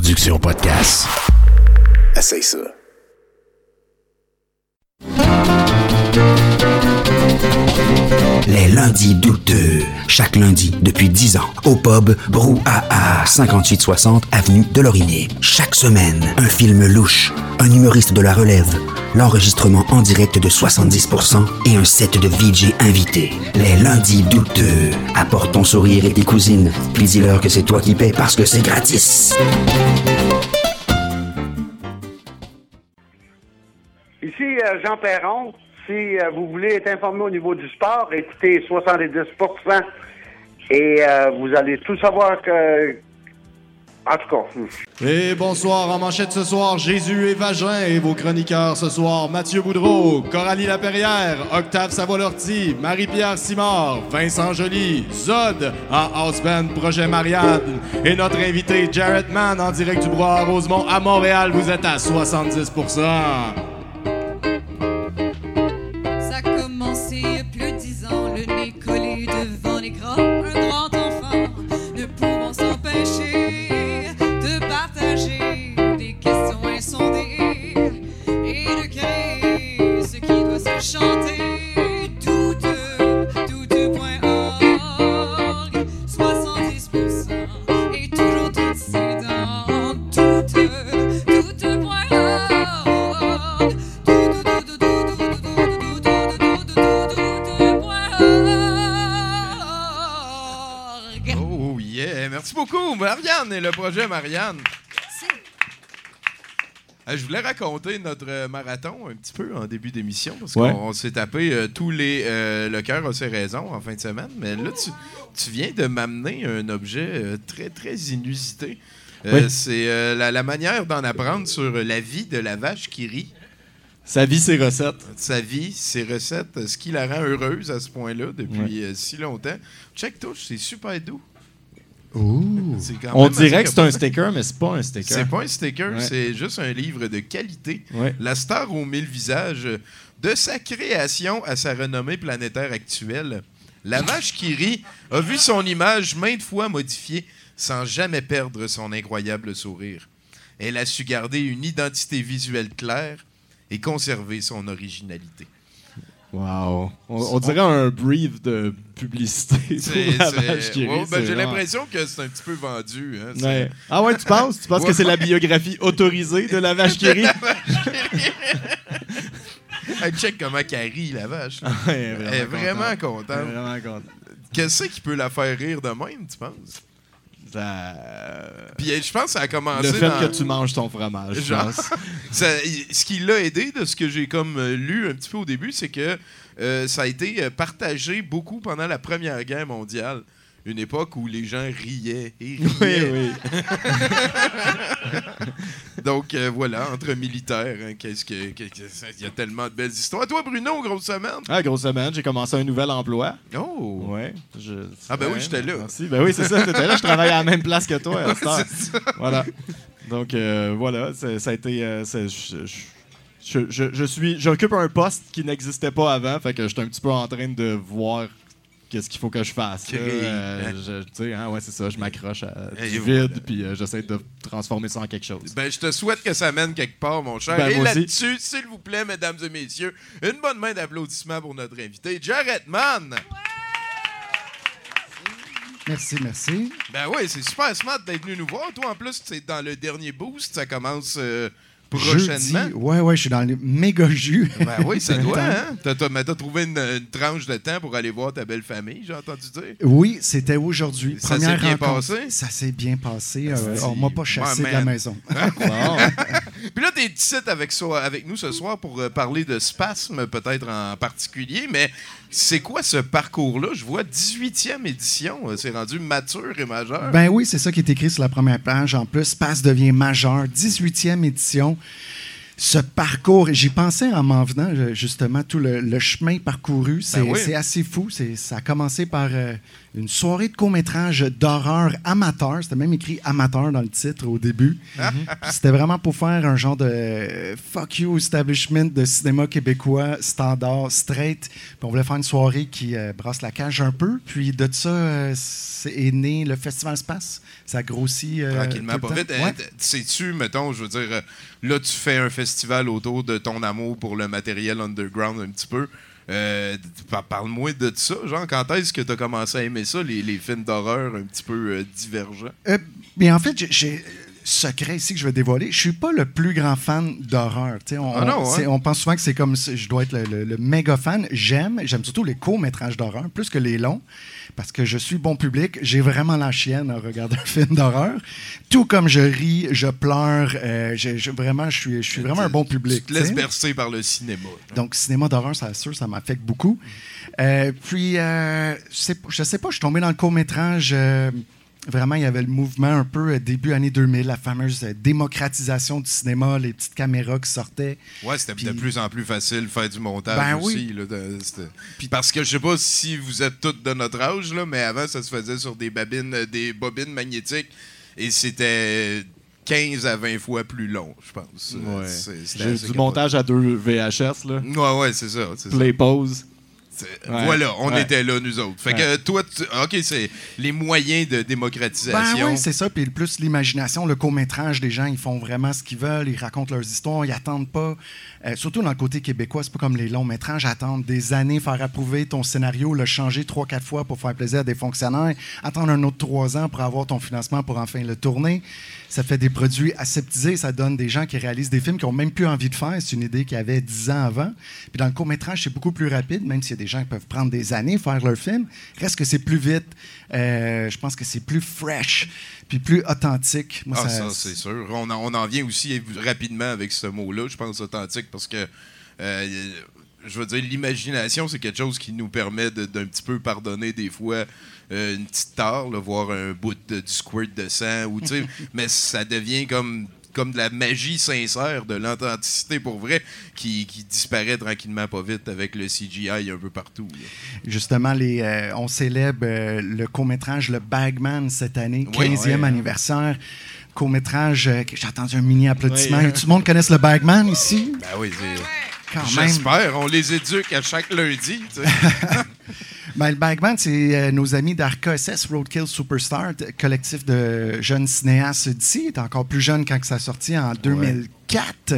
production podcast. Essaye ça. Les lundis douteux. Chaque lundi depuis 10 ans. Au pub Brouhaha, 5860 Avenue de. Chaque semaine, un film louche, un humoriste de la relève, l'enregistrement en direct de 70% et un set de VJ invités. Les lundis douteux. Apporte ton sourire et tes cousines. Puis dis-leur que c'est toi qui paies parce que c'est gratis. Ici euh, Jean Perron. Si euh, vous voulez être informé au niveau du sport, écoutez 70% et euh, vous allez tout savoir que. En tout cas. Et bonsoir en manchette ce soir, Jésus et Vagin et vos chroniqueurs ce soir, Mathieu Boudreau, Coralie Laperrière, Octave Savoie-Lortie, Marie-Pierre Simard, Vincent Joly, Zod en House Projet Marianne et notre invité Jarrett Mann en direct du Bois Rosemont à Montréal, vous êtes à 70 Marianne et le projet Marianne. Euh, Je voulais raconter notre euh, marathon un petit peu en début d'émission parce Ouais. qu'on on s'est tapé euh, tous les. euh, le cœur a ses raisons en fin de semaine. Mais là, tu, tu viens de m'amener un objet euh, très, très inusité. C'est la, la manière d'en apprendre sur la vie de la vache qui rit. Sa vie, ses recettes. Sa vie, ses recettes, ce qui la rend heureuse à ce point-là depuis si longtemps. Check touch, c'est super doux. On dirait que c'est un sticker, mais c'est pas un sticker. C'est pas un sticker, Ouais. c'est juste un livre de qualité. Ouais. La star aux mille visages, de sa création à sa renommée planétaire actuelle, la vache qui rit a vu son image maintes fois modifiée sans jamais perdre son incroyable sourire. Elle a su garder une identité visuelle claire et conserver son originalité. Wow. On, on dirait un brief de publicité sur C'est- la c'est- vache qui rit, Ouais, ben, c'est J'ai vraiment- l'impression que c'est un petit peu vendu. hein, Ouais. Ah ouais, tu penses? Tu penses que c'est la biographie autorisée de la vache qui rit? Hey, check comment qu'elle rit, la vache. Elle est vraiment content. contente. Vraiment content. Qu'est-ce qui peut la faire rire de même, tu penses? Ça- Puis euh, je pense que ça a commencé Le fait dans- que tu manges ton fromage, Genre, ça- ce qui l'a aidé, de ce que j'ai comme euh, lu un petit peu au début, c'est que euh, ça a été euh, partagé beaucoup pendant la Première Guerre mondiale. Une époque où les gens riaient et Oui, riaient. oui. Donc euh, voilà, entre militaires, hein, qu'est-ce que, il y a tellement de belles histoires. Toi, Bruno, grosse semaine? Ah, grosse semaine, j'ai commencé un nouvel emploi. Oh! Ouais. je- Ah, ben oui, j'étais là. Merci. Ben oui, c'est ça, t'étais là. Je travaille à la même place que toi. à cette heure. C'est ça. Voilà. Donc, euh, voilà, ça a été. euh, je, je- je- je- je suis, j'occupe un poste qui n'existait pas avant, fait que j'étais un petit peu en train de voir qu'est-ce qu'il faut que je fasse. Euh, je- tu sais, hein, ouais, c'est ça. Je m'accroche à Et du voilà. vide, puis euh, j'essaie de transformer ça en quelque chose. Ben, je te souhaite que ça mène quelque part, mon cher. Ben, et là-dessus, s'il vous plaît, mesdames et messieurs, une bonne main d'applaudissement pour notre invité, Jared Mann. Merci, merci. Ben oui, c'est super smart d'être venu nous voir. Toi, en plus, c'est dans le dernier boost, ça commence euh, prochainement. Jeudi, ouais, ouais, je suis dans le méga jus. Ben oui, ça doit, hein? T'as, t'as- mais t'as trouvé une, une tranche de temps pour aller voir ta belle famille, j'ai entendu dire. Oui, c'était aujourd'hui. Ça Première s'est bien rencontre. passé? Ça s'est bien passé. Asti. Euh, on m'a pas chassé Ouais, de la maison. Bon. Puis là, t'es ici avec, so- avec nous ce soir pour euh, parler de spasme, peut-être en particulier, mais c'est quoi ce parcours-là? Je vois 18e édition, euh, c'est rendu mature et majeur. Ben oui, c'est ça qui est écrit sur la première page. En plus, Passe devient majeur, 18e édition. Ce parcours, j'y pensais en m'en venant, justement, tout le, le chemin parcouru, c'est Ben oui. c'est assez fou. Ça a commencé par euh, une soirée de court-métrage d'horreur amateur. C'était même écrit amateur dans le titre au début. Puis C'était vraiment pour faire un genre de euh, fuck you establishment de cinéma québécois standard, straight. Puis on voulait faire une soirée qui euh, brasse la cage un peu. Puis de ça euh, c'est- est né le Festival Space. Ça grossit. euh, Tranquillement, pas vite. Ouais. Sais-tu, mettons, je veux dire, là, tu fais un festival autour de ton amour pour le matériel underground un petit peu. Euh, par- Parle-moi de ça. Genre, quand est-ce que tu as commencé à aimer ça, les, les films d'horreur un petit peu euh, divergents? Euh, mais en fait, j'ai- secret ici que je vais dévoiler. Je suis pas le plus grand fan d'horreur. On, Ah hein? on pense souvent que c'est comme je dois être le, le- le méga fan. J'aime, j'aime surtout les courts métrages d'horreur plus que les longs, parce que je suis bon public. J'ai vraiment la chienne en regardant un film d'horreur. Tout comme je ris, je pleure. euh, je- je- vraiment, je suis, je suis vraiment un bon public. Tu te laisses bercer par le cinéma. Donc, cinéma d'horreur, ça sûr, ça m'affecte beaucoup. Euh, puis, euh, je je sais pas, je suis tombé dans le court-métrage. Vraiment, il y avait le mouvement un peu euh, début année 2000, la fameuse euh, démocratisation du cinéma, les petites caméras qui sortaient. Ouais, c'était Puis- de plus en plus facile de faire du montage Ben aussi. là, de- c'était- Parce que je sais pas si vous êtes tous de notre âge, là, mais avant, ça se faisait sur des babines, euh, des bobines magnétiques et c'était 15 à 20 fois plus long, je pense. Ouais. c'est- c'était J'ai assez du montage à deux VHS, là. Ouais, ouais, c'est ça. c'est ça. Play pause. Ouais. Voilà, on Ouais. était là, nous autres. Fait que Ouais. toi, tu- OK, c'est les moyens de Ben démocratisation. oui, c'est ça. Puis plus l'imagination, le court-métrage, les gens, ils font vraiment ce qu'ils veulent, ils racontent leurs histoires, ils attendent pas. Euh, surtout dans le côté québécois, c'est pas comme les longs métrages, attendre des années, faire approuver ton scénario, le changer trois, quatre fois pour faire plaisir à des fonctionnaires, attendre un autre trois ans pour avoir ton financement pour enfin le tourner. Ça fait des produits aseptisés, ça donne des gens qui réalisent des films qui ont même plus envie de faire. C'est une idée qui avait 10 ans avant. Puis dans le court-métrage, c'est beaucoup plus rapide, même s'il y a des gens qui peuvent prendre des années faire leur film. Reste que c'est plus vite. Euh, je pense que c'est plus fresh, puis plus authentique. Moi, Ah, ça- ça, c'est sûr. On en, on en vient aussi rapidement avec ce mot-là, je pense, authentique, parce que, euh, je veux dire, l'imagination, c'est quelque chose qui nous permet d'un petit peu pardonner des fois euh, une petite tare, là, voir un bout de, du squirt de sang, ou, mais ça devient comme comme de la magie sincère, de l'authenticité pour vrai, qui, qui disparaît tranquillement pas vite avec le CGI un peu partout. là. Justement, les, euh, on célèbre euh, le court-métrage Le Bagman cette année, Oui. 15e Ouais. anniversaire. Court-métrage, euh, j'ai entendu un mini applaudissement. Ouais. Tout le monde connaisse le Bagman ici? Ben oui, c'est- Quand même. J'espère, on les éduque à chaque lundi. tu sais. Ben, le Bagman, c'est euh, nos amis d'Arca SS, Roadkill Superstar, collectif de jeunes cinéastes d'ici. Il encore plus jeune quand ça a sorti en 2004.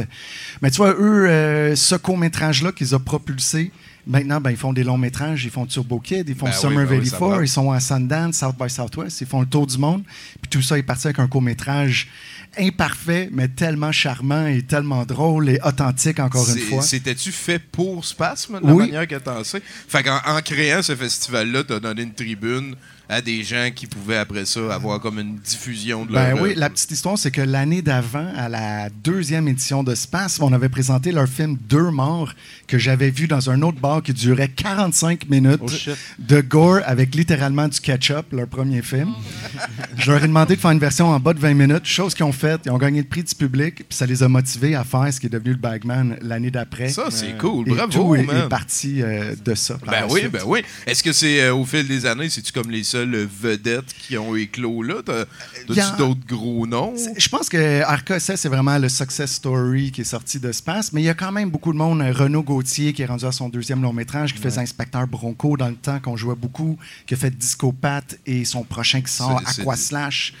Mais tu vois, eux, euh, ce court-métrage-là qu'ils ont propulsé, maintenant, ben, ils font des longs métrages. Ils font Turbo Kid, ils font Ben oui, Summer ben oui, ça 84, va. ils sont à Sundance, South by Southwest, ils font le tour du monde. Puis tout ça est parti avec un court-métrage imparfait, mais tellement charmant et tellement drôle et authentique, encore une fois. C'était-tu fait pour Spasme, de la Oui. manière que t'en sais? Fait qu'en en créant ce festival-là, t'as donné une tribune à des gens qui pouvaient, après ça, avoir comme une diffusion de Ben leur oui, œuvre. la petite histoire, c'est que l'année d'avant, à la deuxième édition de Space, on avait présenté leur film Deux morts que j'avais vu dans un autre bar qui durait 45 minutes Oh, de gore avec littéralement du ketchup, leur premier film. Je leur ai demandé de faire une version en bas de 20 minutes, chose qu'ils ont faite. Ils ont gagné le prix du public, puis ça les a motivés à faire ce qui est devenu le Bagman l'année d'après. Ça, c'est cool. Et Bravo, tout est, man. est parti euh, de ça. Ben oui, suite. ben oui. Est-ce que c'est euh, au fil des années, c'est-tu comme les seules vedettes qui ont éclos là? T'as-tu d'autres gros noms? Je pense que Arca SS, c'est vraiment le success story qui est sorti de Space, mais il y a quand même beaucoup de monde. Euh, Renaud Gauthier, qui est rendu à son deuxième long métrage, qui faisait Inspecteur Bronco dans le temps qu'on jouait beaucoup, qui a fait Disco Pat et son prochain qui sort, C'est- c'est- Aqua Slash.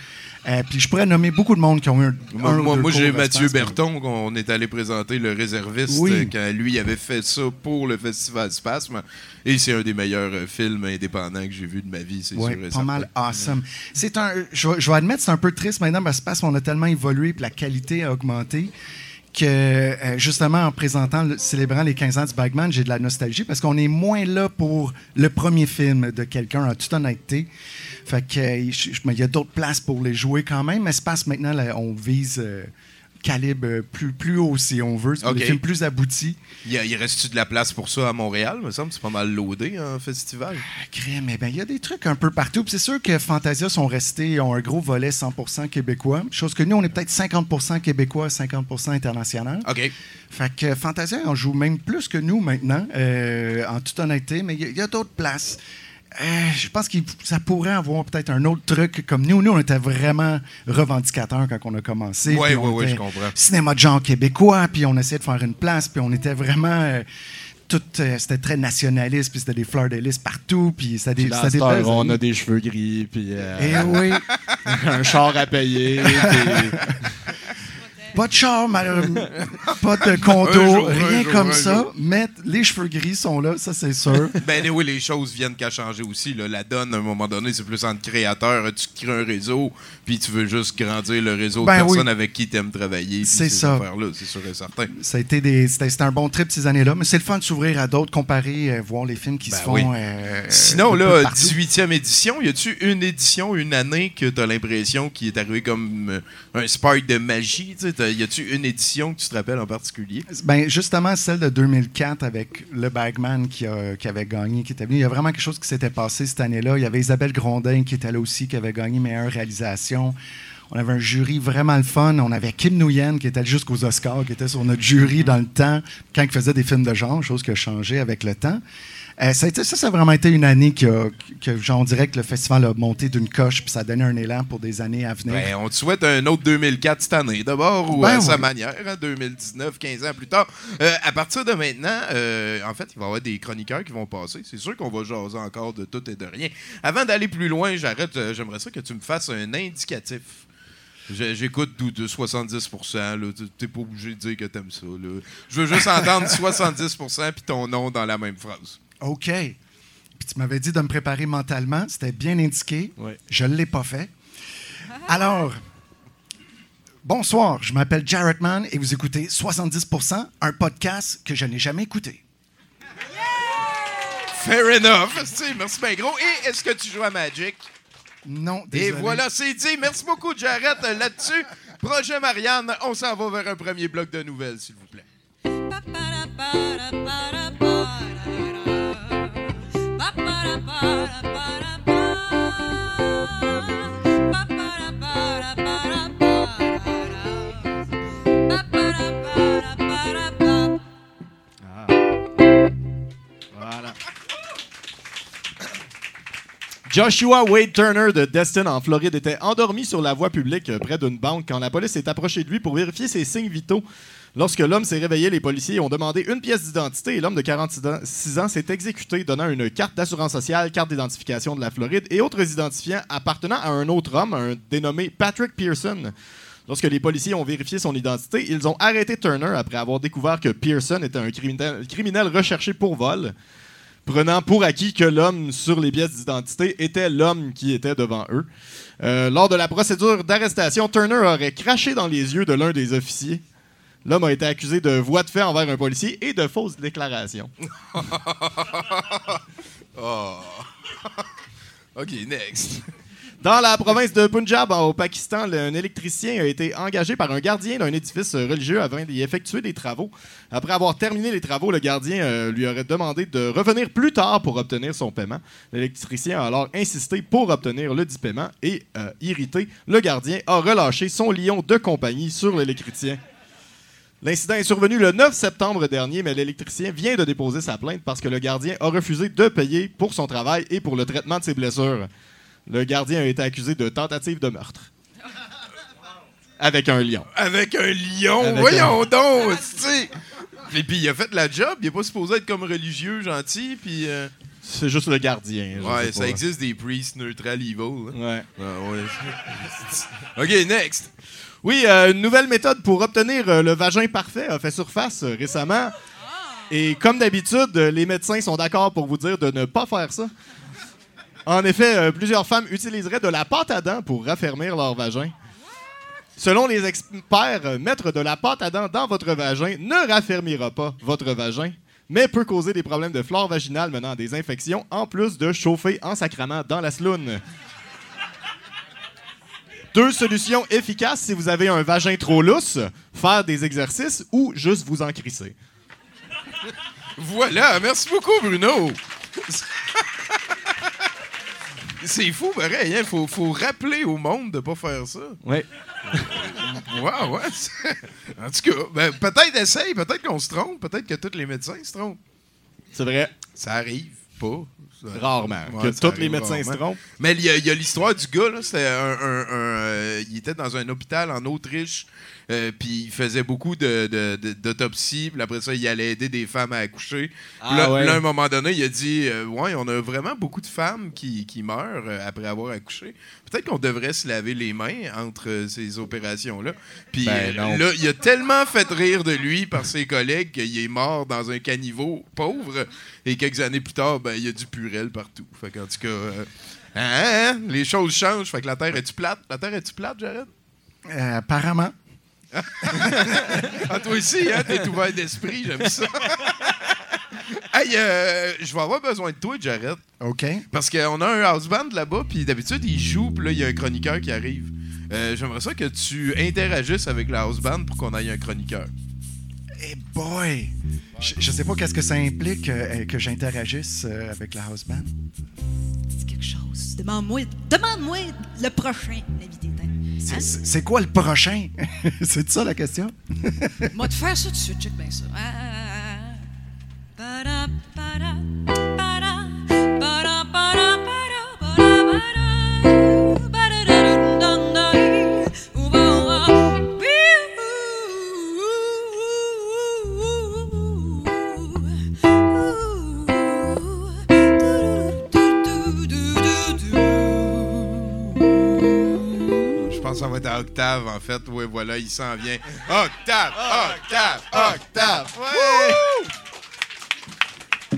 Euh, puis je pourrais nommer beaucoup de monde qui ont eu un. Moi, moi- moi, j'ai Mathieu Berton, qu'on est allé présenter le réserviste Oui. euh, quand lui avait fait ça pour le Festival Spasme. Et c'est un des meilleurs euh, films indépendants que j'ai vu de ma vie, c'est Ouais, sûr. pas mal awesome. C'est un, je, vais- je vais admettre, c'est un peu triste maintenant parce que parce qu'on a tellement évolué et la qualité a augmenté que euh, justement en présentant, le- célébrant les 15 ans du Bagman, j'ai de la nostalgie parce qu'on est moins là pour le premier film de quelqu'un en toute honnêteté. Fait que euh, je- je- mais il y a d'autres places pour les jouer quand même. Mais passe maintenant, là, on vise euh, calibre euh, plus, plus haut si on veut. C'est pour Ok. des films plus aboutis. Il, reste-tu de la place pour ça à Montréal? me semble c'est pas mal loadé en festival. Crème, eh ben, il y a des trucs un peu partout. C'est sûr que Fantasia sont restés, ont un gros volet 100% québécois. Chose que nous, on est peut-être 50% québécois, 50% international. OK. Fait que Fantasia, on joue même plus que nous maintenant, euh, en toute honnêteté, mais il y a- il y a, d'autres places. Euh, je pense que ça pourrait avoir peut-être un autre truc comme nous. Nous, on était vraiment revendicateurs quand on a commencé. On ouais, était je comprends. Cinéma de genre québécois, puis on essayait de faire une place, puis on était vraiment. euh, tout, euh, c'était très nationaliste, puis c'était des fleurs de lys partout, puis c'était des, Puis des on a des cheveux gris, puis Eh oui, un char à payer. puis- pas de char, malheureusement, pas de condo, jour, rien jour, comme ça, jour. mais les cheveux gris sont là, ça c'est sûr. Ben oui, les choses viennent qu'à changer aussi. Là. La donne, à un moment donné, c'est plus entre créateurs. Tu crées un réseau, puis tu veux juste grandir le réseau Ben de oui. personnes avec qui tu aimes travailler. C'est ces ça. c'est sûr et certain. Ça a été des, c'était, un bon trip ces années-là, mais c'est le fun de s'ouvrir à d'autres, comparer, euh, voir les films qui Ben se font. oui. euh, Sinon, là, partout. 18e édition, y a-tu une édition, une année que t'as l'impression qu'il est arrivé comme euh, un spark de magie? tu sais? T'as- Y a-tu une édition que tu te rappelles en particulier? Ben, justement, celle de 2004 avec le Bagman qui, a- qui avait gagné, qui était venu. Il y a vraiment quelque chose qui s'était passé cette année-là. Il y avait Isabelle Grondin qui était là aussi, qui avait gagné meilleure réalisation. On avait un jury vraiment le fun. On avait Kim Nguyen qui était jusqu'aux Oscars, qui était sur notre jury dans le temps, quand il faisait des films de genre, chose qui a changé avec le temps. Euh, ça, ça, ça a vraiment été une année qui a- que, genre, on dirait que le festival a monté d'une coche, puis ça a donné un élan pour des années à venir. Ben, on te souhaite un autre 2004 cette année, d'abord, ou Ben à sa manière, hein, 2019, 15 ans plus tard. Euh, à partir de maintenant, euh, en fait, il va y avoir des chroniqueurs qui vont passer. C'est sûr qu'on va jaser encore de tout et de rien. Avant d'aller plus loin, j'arrête. J'aimerais ça que tu me fasses un indicatif. J'écoute de 70%. là. Tu- T'es pas obligé de dire que t'aimes ça. là. Je veux juste entendre 70% puis ton nom dans la même phrase. OK. Puis tu m'avais dit de me préparer mentalement. C'était bien indiqué. Ouais. Je ne l'ai pas fait. Alors, bonsoir. Je m'appelle Jarrett Mann et vous écoutez 70%, un podcast que je n'ai jamais écouté. Fair enough. Merci bien gros. Et est-ce que tu joues à Magic? Non, Et désolé. voilà, c'est dit. Merci beaucoup, Jarrett, là-dessus. Projet Marianne, on s'en va vers un premier bloc de nouvelles, s'il vous plaît. Joshua Wade Turner de Destin en Floride était endormi sur la voie publique euh, près d'une banque quand la police s'est approchée de lui pour vérifier ses signes vitaux. Lorsque l'homme s'est réveillé, les policiers ont demandé une pièce d'identité et l'homme de 46 ans- 6 ans s'est exécuté, donnant une carte d'assurance sociale, carte d'identification de la Floride et autres identifiants appartenant à un autre homme, un dénommé Patrick Pearson. Lorsque les policiers ont vérifié son identité, ils ont arrêté Turner après avoir découvert que Pearson était un criminel, criminel recherché pour vol, prenant pour acquis que l'homme sur les pièces d'identité était l'homme qui était devant eux. Euh, lors de la procédure d'arrestation, Turner aurait craché dans les yeux de l'un des officiers. L'homme a été accusé de voie de fait envers un policier et de fausses déclarations. Oh. OK, next. Dans la province de Punjab, au Pakistan, un électricien a été engagé par un gardien d'un édifice religieux afin d'y effectuer des travaux. Après avoir terminé les travaux, le gardien euh, lui aurait demandé de revenir plus tard pour obtenir son paiement. L'électricien a alors insisté pour obtenir le dit paiement et, euh, irrité, le gardien a relâché son lion de compagnie sur l'électricien. L'incident est survenu le 9 septembre dernier, mais l'électricien vient de déposer sa plainte parce que le gardien a refusé de payer pour son travail et pour le traitement de ses blessures. Le gardien a été accusé de tentative de meurtre. Avec un lion. Avec un lion, Avec voyons donc, tu sais. Et puis il a fait la job, il est pas supposé être comme religieux, gentil, puis... euh, C'est juste le gardien. Ouais, ça existe des priests neutral evil. hein. Ouais. Ah, ouais. OK, next. Oui, euh, une nouvelle méthode pour obtenir euh, le vagin parfait a fait surface euh, récemment. Et comme d'habitude, les médecins sont d'accord pour vous dire de ne pas faire ça. En effet, euh, plusieurs femmes utiliseraient de la pâte à dents pour raffermir leur vagin. Selon les experts, euh, mettre de la pâte à dents dans votre vagin ne raffermira pas votre vagin, mais peut causer des problèmes de flore vaginale menant à des infections, en plus de chauffer en sacrament dans la sloune. Deux solutions efficaces si vous avez un vagin trop lousse, faire des exercices ou juste vous en crisser. Voilà, merci beaucoup, Bruno. C'est fou, pareil. Il faut, faut rappeler au monde de pas faire ça. Oui. Ouais, ouais. En tout cas, ben, peut-être essaye, peut-être qu'on se trompe, peut-être que tous les médecins se trompent. C'est vrai. Ça arrive. pas. Rarement. Ouais, que tous les médecins se trompent. Mais il y a, il y a l'histoire du gars, là. C'était un, un- un, euh, il était dans un hôpital en Autriche, euh, puis il faisait beaucoup de, de- de- d'autopsies, puis après ça, il allait aider des femmes à accoucher. Puis Ah là, ouais. là, à un moment donné, il a dit euh, Ouais, on a vraiment beaucoup de femmes qui, qui meurent euh, après avoir accouché. Peut-être qu'on devrait se laver les mains entre ces opérations-là. Puis Ben, là, il a tellement fait rire de lui par ses collègues qu'il est mort dans un caniveau pauvre. Et quelques années plus tard, ben, il y a du purel partout. Fait qu'en tout cas, euh, hein, hein, les choses changent. Fait que la Terre est-tu plate? La Terre est-tu plate, Jared? Euh, apparemment. Ah, toi aussi, hein? T'es ouvert d'esprit, j'aime ça. hey, euh, je vais avoir besoin de toi, Jared. OK. Parce qu'on a un house band là-bas, puis d'habitude, il joue, puis là, il y a un chroniqueur qui arrive. Euh, J'aimerais ça que tu interagisses avec la house band pour qu'on aille un chroniqueur. Eh boy! Je, je sais pas qu'est-ce que ça implique euh, que j'interagisse euh, avec la house band. Dis quelque chose. Demande-moi demande-moi le prochain invité. C'est- Hein? C'est quoi le prochain? C'est ça la question? Moi, te faire ça tout de suite, check bien ça. À Octave, en fait. Ouais, voilà, il s'en vient. Octave! Octave! Octave! Ouais!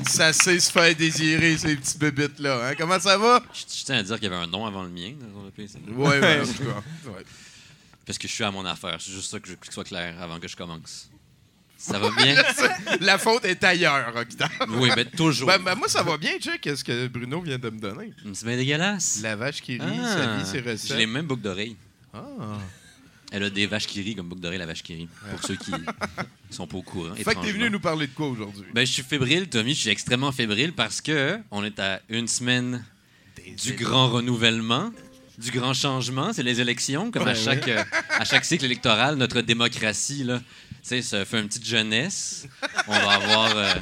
Ça sait se faire désirer, ces petites bébites-là. Hein? Comment ça va? Je, je tiens à dire qu'il y avait un nom avant le mien. dans le PC. Ben, en tout cas. ouais. Parce que je suis à mon affaire. C'est juste ça que je que ce soit clair avant que je commence. Ça va bien? La faute est ailleurs, Octave. oui, mais toujours. Ben, ben, moi, ça va bien, check qu'est-ce que Bruno vient de me donner? C'est bien dégueulasse. La vache qui rit, Ah, sa vie, ses J'ai les recettes. mêmes boucles d'oreilles. Ah. Elle a des vaches qui rient comme boucle d'oreille, la vache qui rit. Pour ceux qui sont pas au courant. Fait que t'es venu nous parler de quoi aujourd'hui? Ben, je suis fébrile, Tommy. Je suis extrêmement fébrile parce que on est à une semaine du grand renouvellement, du grand changement. C'est les élections, comme à chaque euh, à chaque cycle électoral, notre démocratie là, tu sais, ça fait une petite jeunesse. On va avoir, euh,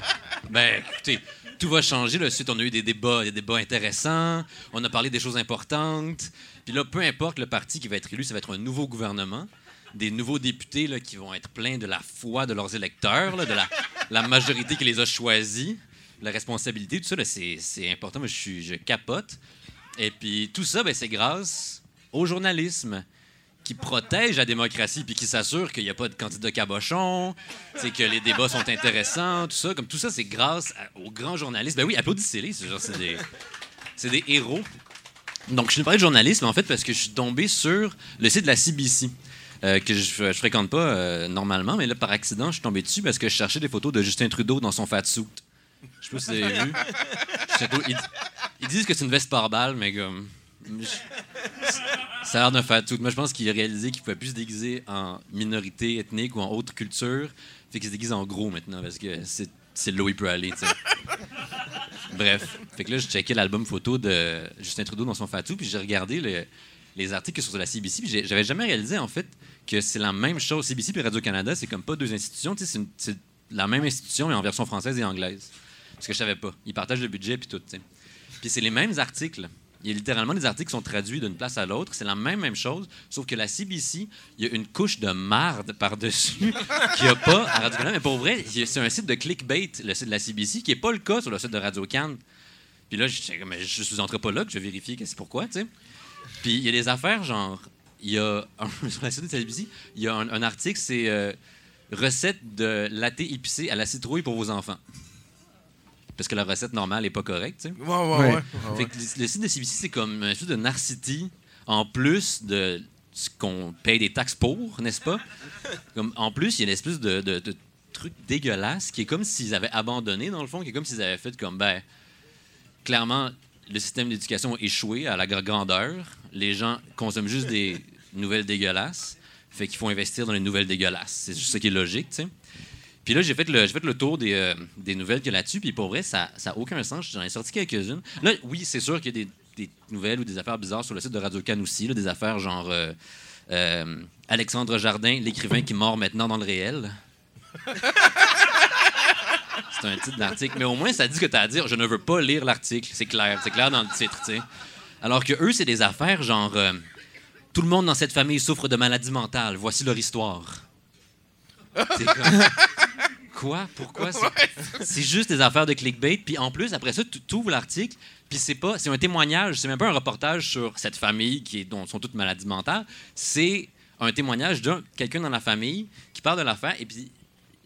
ben, écoutez. Tout va changer. Là. Ensuite, on a eu des débats, intéressants. On a parlé des choses importantes. Puis là, peu importe le parti qui va être élu, ça va être un nouveau gouvernement des nouveaux députés qui vont être pleins de la foi de leurs électeurs, de la, majorité qui les a choisis, la responsabilité, tout ça, c'est, important. Moi, je, je capote. Et puis tout ça, ben, c'est grâce au journalisme qui protège la démocratie puis qui s'assure qu'il n'y a pas de candidat cabochon, c'est que les débats sont intéressants, tout ça. Comme tout ça, c'est grâce à- aux grands journalistes. Ben oui, applaudissez-les, c'est, des, c'est des héros. Donc, je suis parler de journalisme, en fait, parce que je suis tombé sur le site de la CBC, euh, que je, je fréquente pas euh, normalement, mais là, par accident, je suis tombé dessus parce que je cherchais des photos de Justin Trudeau dans son fat suit. Je sais pas si vous avez vu. Ils, ils disent que c'est une veste par balle, mais comme. Ça a l'air d'un fat suit. Moi, je pense qu'il a réalisé qu'il pouvait plus se déguiser en minorité ethnique ou en autre culture. Fait qu'il se déguise en gros maintenant parce que c'est, là où il peut aller. Bref. Fait que là, je checkais l'album photo de Justin Trudeau dans son fatou, puis j'ai regardé le- les articles sur la CBC, puis j'avais jamais réalisé, en fait, que c'est la même chose. CBC et Radio-Canada, c'est comme pas deux institutions, c'est la même institution, mais en version française et anglaise. Parce que je savais pas. Ils partagent le budget, puis tout. Puis c'est les mêmes articles. Il y a littéralement des articles qui sont traduits d'une place à l'autre. C'est la même, même chose, sauf que la CBC, il y a une couche de marde par-dessus qu'il n'y a pas à Radio-Canada. Mais pour vrai, c'est un site de clickbait, le site de la CBC, qui n'est pas le cas sur le site de Radio-Can. Puis là, comme, Mais je suis anthropologue, je vais vérifier c'est pourquoi, tu sais. Puis il y a des affaires, genre, il y a, un- sur la site de la CBC, il y a un, un article, c'est euh, recette de latte épicé à la citrouille pour vos enfants. Parce que la recette normale n'est pas correcte, tu sais. Ouais, ouais, ouais. Ouais. ouais, Fait ouais. que le, le site de CBC, c'est comme un espèce de Narcity en plus de ce qu'on paye des taxes pour, n'est-ce pas? Comme, en plus, il y a une espèce de, de- de truc dégueulasse qui est comme s'ils avaient abandonné, dans le fond, qui est comme s'ils avaient fait comme, ben, clairement, le système d'éducation a échoué à la gra- grandeur. Les gens consomment juste des nouvelles dégueulasses. Fait qu'il faut investir dans les nouvelles dégueulasses. C'est juste ça qui est logique, tu sais. Puis là, j'ai fait le, fait le tour des, euh, des nouvelles qu'il y a là-dessus. Puis pour vrai, ça n'a aucun sens. J'en ai sorti quelques-unes. Là, oui, c'est sûr qu'il y a des, des nouvelles ou des affaires bizarres sur le site de Radio Can aussi. là, des affaires genre euh, euh, Alexandre Jardin, l'écrivain qui mord maintenant dans le réel. C'est un titre d'article. Mais au moins, ça dit ce que tu as à dire. Je ne veux pas lire l'article. C'est clair. C'est clair dans le titre, tu. Alors que eux, c'est des affaires genre. tout le monde dans cette famille souffre de maladie mentale. Voici leur histoire. C'est comme- Quoi? Pourquoi? C'est- juste des affaires de clickbait. Puis en plus, après ça, tu ouvres l'article, puis c'est pas, c'est un témoignage. C'est même pas un reportage sur cette famille qui est, dont sont toutes maladies mentales. C'est un témoignage d'un quelqu'un dans la famille qui parle de l'affaire. Et puis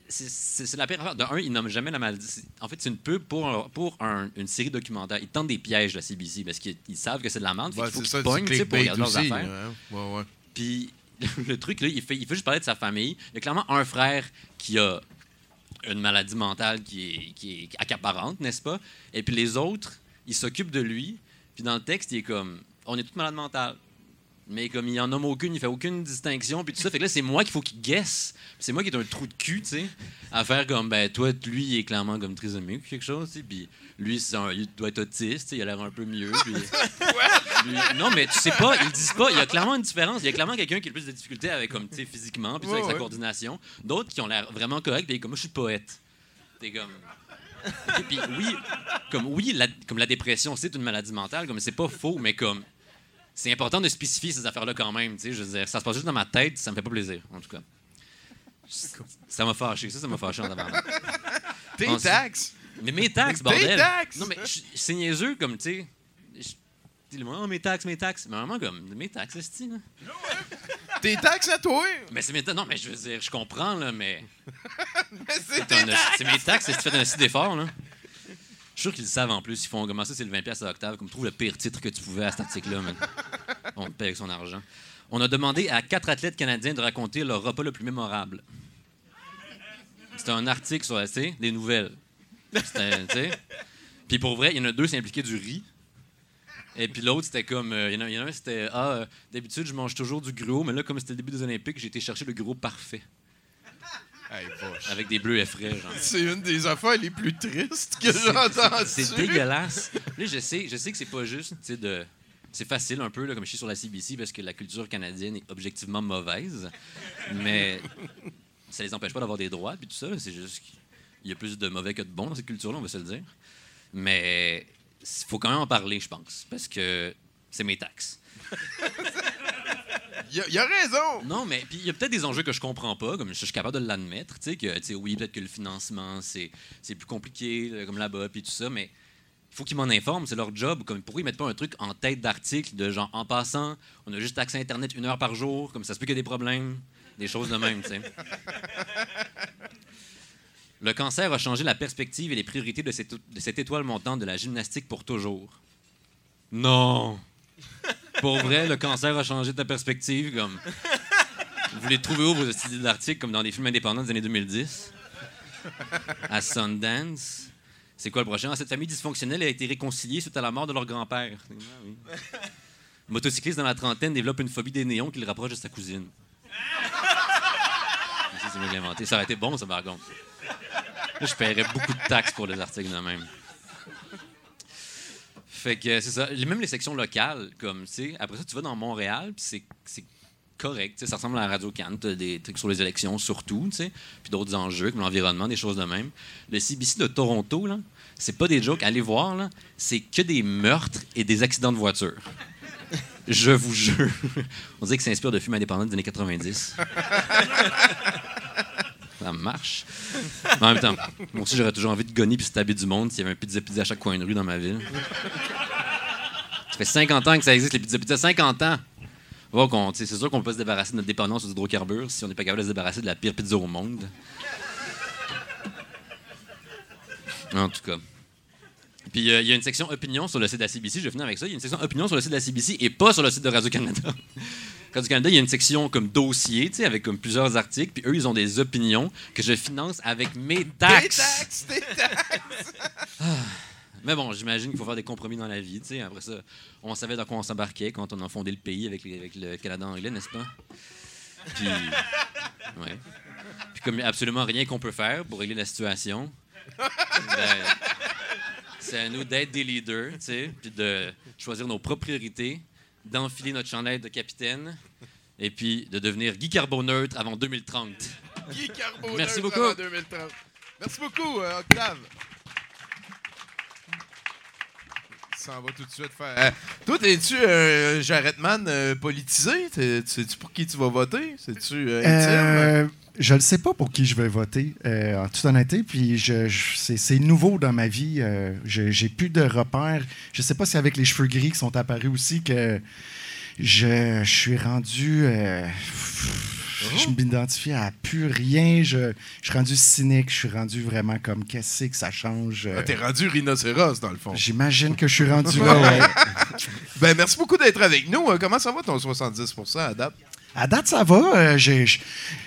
c'est- la pire affaire. De un, ils nomment jamais la maladie. En fait, c'est une pub pour, un- pour un- une série documentaire. Ils tentent des pièges, la CBC, parce qu'ils ils savent que c'est de la merde. Ouais, qu'il faut qu'ils pognent, pour regarder leurs aussi. affaires. Ouais. Puis le truc, là, il fait, il fait juste parler de sa famille. Il y a clairement un frère qui a une maladie mentale qui est, qui est accaparante, n'est-ce pas? Et puis les autres, ils s'occupent de lui. Puis dans le texte, il est comme on est tous malades mentales. Mais comme il en nomme aucune, il fait aucune distinction, puis tout ça. Fait que là, c'est moi qu'il faut qu'il guesse. C'est moi qui est un trou de cul, tu sais, à faire comme, ben, toi, lui, il est clairement comme trisomique ou quelque chose, tu sais. Puis lui, un- il doit être autiste, il a l'air un peu mieux. Puis non, mais tu sais pas, ils disent pas. Il y a clairement une différence. Il y a clairement quelqu'un qui a plus de difficultés avec, comme, tu sais, physiquement, puis avec Ouais, sa coordination. D'autres qui ont l'air vraiment corrects, puis comme, moi, je suis poète. T'es comme. Et puis oui, comme oui, la, comme la dépression, c'est une maladie mentale, comme c'est pas faux, mais comme c'est important de spécifier ces affaires-là quand même. Tu sais, je veux dire, ça se passe juste dans ma tête, ça me fait pas plaisir, en tout cas. Ça m'a fâché, ça, ça m'a fâché en. Tes taxes! Mais mes taxes, Tes bordel! taxes! Non, mais c'est niaiseux, comme, tu sais. Dis le oh, mes taxes, mes taxes. Mais vraiment, comme, mes taxes, c'est là. Tes taxes à toi! Mais c'est mes taxes. Non, mais je veux dire, je comprends, là, mais. Mais c'est C'est tes un- taxes! c'est mes taxes, c'est si tu fais un assis d'effort, là? Je suis sûr qu'ils le savent en plus. Ils font comment ça, c'est le 20$ piastres à Octave. Comme trouve le pire titre que tu pouvais à cet article-là, man. On te paye avec son argent. On a demandé à quatre athlètes canadiens de raconter leur repas le plus mémorable. C'était un article sur la, des nouvelles. Puis pour vrai, il y en a deux, c'est impliqué du riz. Et puis l'autre, c'était comme. euh, Il y, en a- il y en a un, c'était Ah, euh, d'habitude, je mange toujours du gros, mais là, comme c'était le début des Olympiques, j'ai été chercher le gros parfait. Hey. Avec des bleus effrayés, genre. C'est une des affaires les plus tristes que j'ai entendues. C'est dégueulasse. Là, je sais, je sais que c'est pas juste, tu sais, de. C'est facile un peu, là, comme je suis sur la CBC, parce que la culture canadienne est objectivement mauvaise. Mais ça les empêche pas d'avoir des droits, puis tout ça. C'est juste qu'il y a plus de mauvais que de bons dans cette culture-là, on va se le dire. Mais il faut quand même en parler, je pense, parce que c'est mes taxes. Il a, il a raison! Non, mais il y a peut-être des enjeux que je comprends pas, comme je suis capable de l'admettre, tu sais, que, tu sais, oui, peut-être que le financement, c'est plus compliqué, comme là-bas, puis tout ça, mais il faut qu'ils m'en informent, c'est leur job. Comme, pourquoi ils mettent pas un truc en tête d'article de genre, en passant, on a juste accès à Internet une heure par jour, comme ça se peut qu'il y ait des problèmes, des choses de même, tu sais. Le cancer a changé la perspective et les priorités de cette, de cette étoile montante de la gymnastique pour toujours. Non! Pour vrai, le cancer a changé ta perspective, comme... Vous voulez trouver où vos idées d'articles comme dans des films indépendants des années 2010? À Sundance? C'est quoi le prochain? Ah, cette famille dysfonctionnelle a été réconciliée suite à la mort de leur grand-père. Ah oui. Motocycliste dans la trentaine développe une phobie des néons qui le rapproche de sa cousine. Ça, c'est l'ai inventé. Ça aurait été bon, ça, par contre. Je paierais beaucoup de taxes pour les articles de même. Fait que c'est ça. Même les sections locales, comme, tu sais, après ça, tu vas dans Montréal, puis c'est- correct. Ça ressemble à la Radio Cannes. Tu des trucs sur les élections, surtout, puis d'autres enjeux comme l'environnement, des choses de même. Le CBC de Toronto, là, c'est pas des jokes. Allez voir, là, c'est que des meurtres et des accidents de voiture. Je vous jure. On dirait que ça inspire de films indépendants des années 90. Ça marche. En même temps, moi aussi, j'aurais toujours envie de gonner puis stabber du monde s'il y avait un pizza pizza à chaque coin de rue dans ma ville. Ça fait 50 ans que ça existe, les pizza pizza. 50 ans! C'est sûr qu'on peut se débarrasser de notre dépendance aux hydrocarbures si on n'est pas capable de se débarrasser de la pire pizza au monde. En tout cas. Puis euh, il y a une section opinion sur le site de la CBC, je vais finir avec ça. Il y a une section opinion sur le site de la CBC et pas sur le site de Radio-Canada. Radio-Canada, il y a une section comme dossier, tu sais, avec comme plusieurs articles, puis eux, ils ont des opinions que je finance avec mes taxes. taxes! Tes taxes! Mais bon, j'imagine qu'il faut faire des compromis dans la vie, tu sais. Après ça, on savait dans quoi on s'embarquait quand on a fondé le pays avec, les- avec le Canada anglais, n'est-ce pas? Puis, ouais. Puis comme il n'y a absolument rien qu'on peut faire pour régler la situation, ben, c'est à nous d'être des leaders, tu sais, puis de choisir nos propres priorités, d'enfiler notre chandail de capitaine, et puis de devenir Guy Carboneutre avant 2030. Guy Carboneux Merci beaucoup. avant 2030. Merci beaucoup, euh, Octave. Ça en va tout de suite faire. Euh, toi, es-tu un Jarretman euh, politisé? T'es- tu Sais-tu pour qui tu vas voter? C'est-tu euh, intime? Euh, je ne sais pas pour qui je vais voter, euh, en toute honnêteté. Puis je, je- c'est, nouveau dans ma vie. euh, je- j'ai plus de repères. Je ne sais pas si avec les cheveux gris qui sont apparus aussi que je, je suis rendu. euh, Je m'identifie à plus rien. Je, suis rendu cynique. Je suis rendu vraiment comme qu'est-ce que ça change. euh, Ah, T'es rendu rhinocéros, dans le fond. J'imagine que je suis rendu là. ouais. Ben, merci beaucoup d'être avec nous. Euh, Comment ça va ton 70 à date? À date, ça va. Euh, j'ai- j-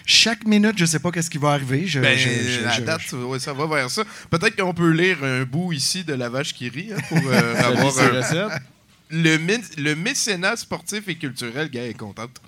chaque minute, je sais pas qu'est-ce qui va arriver. Je, Ben, je- je- à je- date, ouais, ça va vers ça. Peut-être qu'on peut lire un bout ici de la vache qui rit hein, pour euh, avoir un- le, mé- le mécénat sportif et culturel, gars est contente.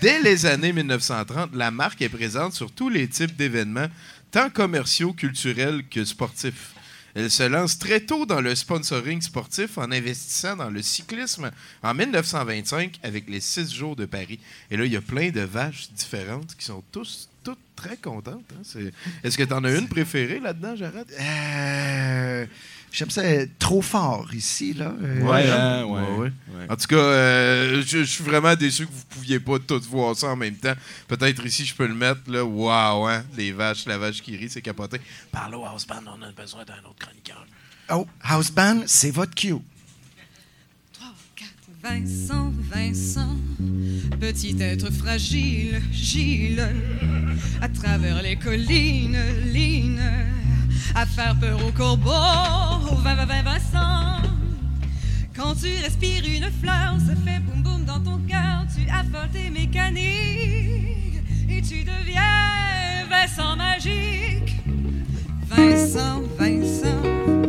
Dès les années 1930, la marque est présente sur tous les types d'événements, tant commerciaux, culturels que sportifs. Elle se lance très tôt dans le sponsoring sportif en investissant dans le cyclisme en 1925 avec les six jours de Paris. Et là, il y a plein de vaches différentes qui sont tous, toutes très contentes. hein. Est-ce que tu en as une préférée là-dedans, Jared? Euh, J'aime ça trop fort ici, là. Euh, Ouais, hein? ouais. Ouais, ouais. En tout cas, euh, je, je suis vraiment déçu que vous ne pouviez pas tous voir ça en même temps. Peut-être ici, je peux le mettre. là. Waouh, hein? Les vaches, la vache qui rit, c'est capoté. Parle au house band, on a besoin d'un autre chroniqueur. Oh, House Band, c'est votre cue. 3, 4, Vincent, Vincent, petit être fragile, Gilles, à travers les collines, lignes, à faire peur aux corbeaux, au vin, vin, Vincent. Quand tu respires une fleur, ça fait boum boum dans ton cœur, tu affoles tes mécaniques et tu deviens Vincent magique. Vincent, Vincent,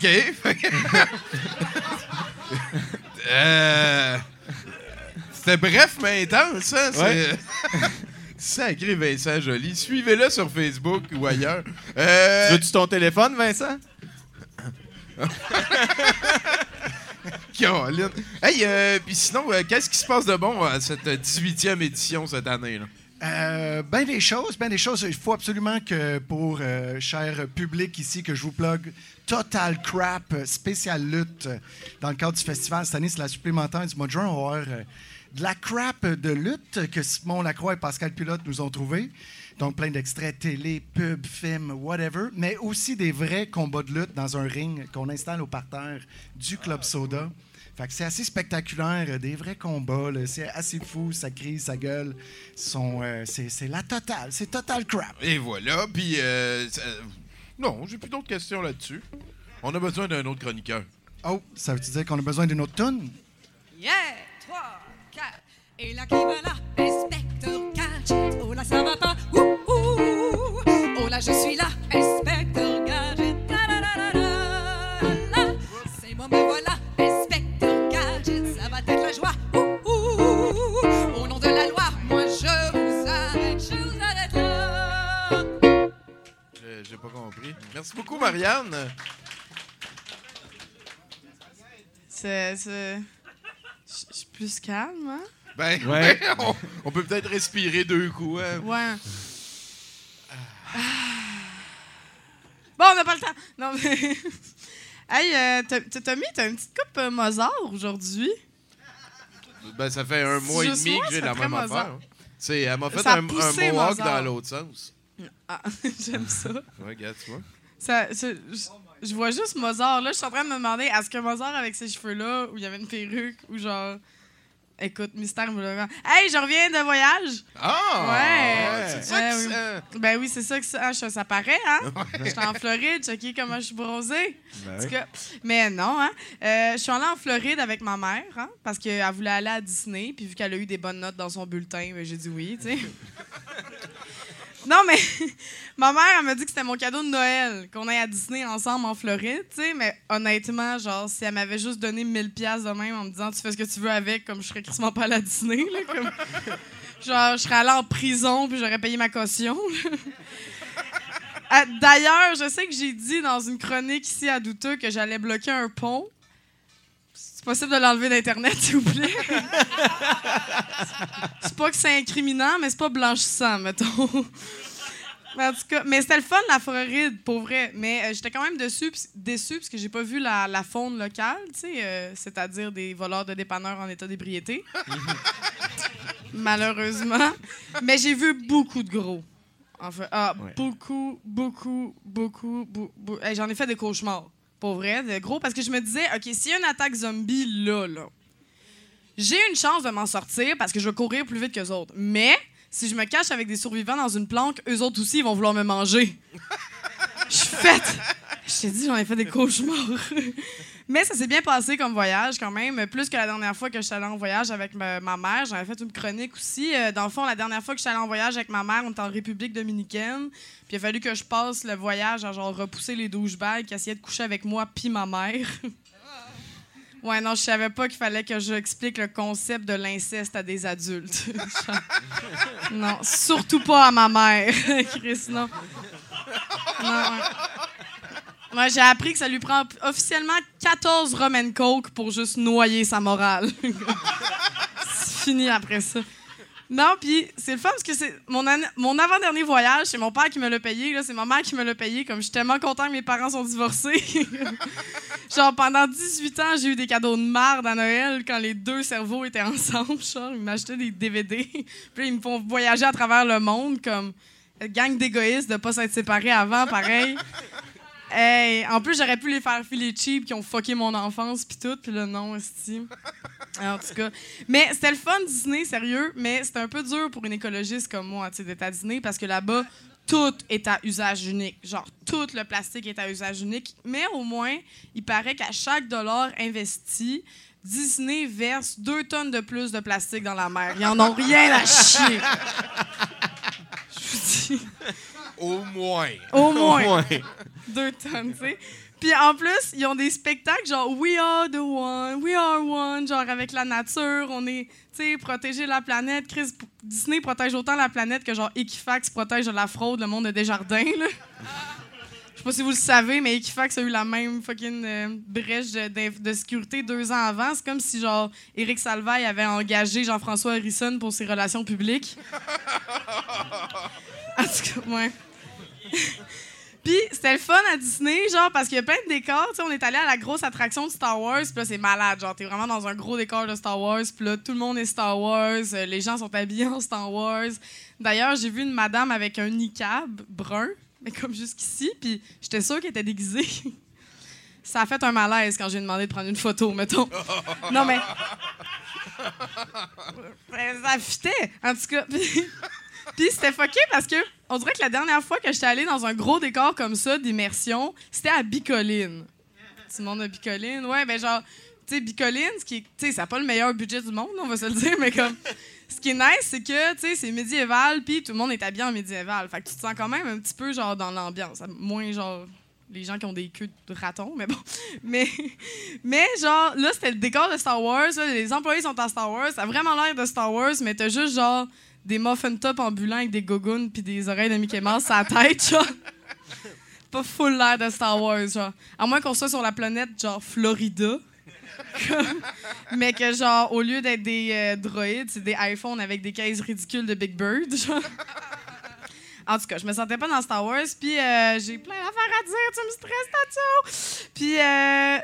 OK. Euh, C'était bref, mais intense, hein? C'est... Sacré Vincent Joly. Suivez-le sur Facebook ou ailleurs. Euh, Veux-tu ton téléphone, Vincent? Hey, euh, puis sinon, euh, qu'est-ce qui se passe de bon à cette 18e édition cette année? Là? Euh, ben des choses, ben des choses. Il faut absolument que pour euh, cher public ici que je vous plug Total Crap euh, spécial lutte dans le cadre du festival cette année, c'est la supplémentaire du mois de juin. On va avoir euh, de la crap de lutte que Simon Lacroix et Pascal Pilote nous ont trouvé. Donc plein d'extraits télé, pub, film, whatever, mais aussi des vrais combats de lutte dans un ring qu'on installe au parterre du Club Soda. Fait que c'est assez spectaculaire, euh, des vrais combats. C'est assez fou, ça crie, ça gueule. Euh, c'est, c'est la totale, c'est total crap. Et voilà. Puis, euh, ça- non, j'ai plus d'autres questions là-dessus. On a besoin d'un autre chroniqueur. Oh, ça veut-tu dire qu'on a besoin d'une autre tonne? Yeah! 3, 4. Et là qui va là, Inspecteur Gadget. Oh là, ça va pas. Ouh, ouh. Oh là, je suis là, Inspecteur compris. Merci beaucoup, Marianne. C'est. Je suis plus calme, hein? Ben, Ouais. on, on peut peut-être respirer deux coups. Hein? Ouais. Ah. Bon, on n'a pas le temps. Non, mais. hey, euh, Tommy, t'as une petite coupe euh, Mozart aujourd'hui? Ben, ça fait un mois et demi moi, que j'ai la même Mozart. affaire. hein. C'est, elle m'a fait Ça un, un mohawk Mozart. dans l'autre sens. Ah, j'aime ça. Ouais, regarde, tu vois. Ça, je, je- je vois juste Mozart. Là, je suis en train de me demander, est-ce que Mozart avec ses cheveux-là, où il y avait une perruque, ou genre. Écoute, mystère me Hey, je reviens de voyage! Ah! Ouais. C'est ça Ouais, que oui. Ben oui, c'est ça que ça, ça, ça paraît, hein? J'étais en Floride, checker comment je suis bronzée. En tout cas, mais non, hein? Euh, je suis allée en Floride avec ma mère, hein? Parce qu'elle voulait aller à Disney, puis vu qu'elle a eu des bonnes notes dans son bulletin, ben, j'ai dit oui, tu sais. Non, mais ma mère, elle m'a dit que c'était mon cadeau de Noël, qu'on aille à Disney ensemble en Floride, tu sais. Mais honnêtement, genre, si elle m'avait juste donné 1000$ piastres de même en me disant tu fais ce que tu veux avec, comme je serais quasiment pas allée à Disney, là. Comme... Genre, je serais allée en prison puis j'aurais payé ma caution. Ah, D'ailleurs, je sais que j'ai dit dans une chronique ici à Douteux que j'allais bloquer un pont. C'est possible de l'enlever d'Internet, s'il vous plaît? c'est pas que c'est incriminant, mais c'est pas blanchissant, mettons. Mais en tout cas, mais c'était le fun, la Floride, pour vrai. Mais euh, j'étais quand même dessus, déçue parce que j'ai pas vu la, la faune locale, tu sais, euh, c'est-à-dire des voleurs de dépanneurs en état d'ébriété. Malheureusement. Mais j'ai vu beaucoup de gros. Enfin, ah, beaucoup, beaucoup, beaucoup, beaucoup. Hey, J'en ai fait des cauchemars, pour vrai, de gros, parce que je me disais, OK, s'il y a une attaque zombie là, là, j'ai une chance de m'en sortir parce que je vais courir plus vite que les autres. Mais si je me cache avec des survivants dans une planque, eux autres aussi, ils vont vouloir me manger. Je suis faite. Je t'ai dit, j'en ai fait des cauchemars. Mais ça s'est bien passé comme voyage quand même. Plus que la dernière fois que je suis allée en voyage avec ma, ma mère. J'avais fait une chronique aussi. Euh, Dans le fond, la dernière fois que je suis allée en voyage avec ma mère, on était en République dominicaine. Puis il a fallu que je passe le voyage à genre repousser les douchebags qui essayaient de coucher avec moi puis ma mère. Ouais, non, je savais pas qu'il fallait que j'explique le concept de l'inceste à des adultes. non, surtout pas à ma mère, Chris, non. Ouais. Ouais, j'ai appris que ça lui prend officiellement 14 rum and coke pour juste noyer sa morale. c'est fini après ça. Non, puis c'est le fun parce que c'est mon, mon avant-dernier voyage, c'est mon père qui me l'a payé, là, c'est ma mère qui me l'a payé. Comme je suis tellement content que mes parents sont divorcés. genre, pendant 18 ans, j'ai eu des cadeaux de marde à Noël quand les deux cerveaux étaient ensemble. Genre, ils m'achetaient des DVD. puis ils me font voyager à travers le monde comme gang d'égoïstes de pas s'être séparés avant, pareil. Hey, en plus, j'aurais pu les faire filer cheap qui ont fucké mon enfance puis tout, puis là, non, esti. En tout cas. Mais c'était le fun, Disney, sérieux, mais c'était un peu dur pour une écologiste comme moi, tu sais, d'être à Disney parce que là-bas, tout est à usage unique. Genre, tout le plastique est à usage unique. Mais au moins, il paraît qu'à chaque dollar investi, Disney verse deux tonnes de plus de plastique dans la mer. Ils en ont rien à chier. Je vous dis. Au moins. Au moins. Deux tonnes, tu sais. Puis en plus, ils ont des spectacles genre We are the one, we are one, genre avec la nature, on est, tu sais, protéger la planète. Chris, Disney protège autant la planète que genre Equifax protège de la fraude le monde de Desjardins, là. Je sais pas si vous le savez, mais Equifax a eu la même fucking euh, brèche de sécurité deux ans avant. C'est comme si, genre, Éric Salvaille avait engagé Jean-François Harrison pour ses relations publiques. En tout cas, ouais. Puis c'était le fun à Disney, genre, parce qu'il y a plein de décors. Tu sais, on est allé à la grosse attraction de Star Wars, puis là, c'est malade. Genre, t'es vraiment dans un gros décor de Star Wars, puis là, tout le monde est Star Wars. euh, les gens sont habillés en Star Wars. D'ailleurs, j'ai vu une madame avec un niqab brun, mais comme jusqu'ici, puis j'étais sûre qu'elle était déguisée. Ça a fait un malaise quand j'ai demandé de prendre une photo, mettons. Non, mais. Ça fitait, en tout cas. Puis- c'était fucké parce que on dirait que la dernière fois que j'étais allée dans un gros décor comme ça d'immersion, c'était à Bicoline. Tout le monde à Bicoline? Ouais, ben genre, tu sais, Bicoline, ce qui tu sais, ça pas le meilleur budget du monde, on va se le dire, mais comme. Ce qui est nice, c'est que, tu sais, c'est médiéval, puis tout le monde est habillé en médiéval. Fait que tu te sens quand même un petit peu, genre, dans l'ambiance. Moins, genre, les gens qui ont des queues de ratons, mais bon. Mais, mais genre, là, c'était le décor de Star Wars. les employés sont en Star Wars. Ça a vraiment l'air de Star Wars, mais t'as juste, genre, des muffin top ambulants avec des gogoons puis des oreilles de Mickey Mouse sur la tête, genre. Pas full l'air de Star Wars, genre. À moins qu'on soit sur la planète, genre, Florida. Mais que, genre, au lieu d'être des euh, droïdes, c'est des iPhones avec des caisses ridicules de Big Bird, genre. En tout cas, je me sentais pas dans Star Wars, puis euh, j'ai plein d'affaires à dire, tu me stresses, Tato! Puis, euh,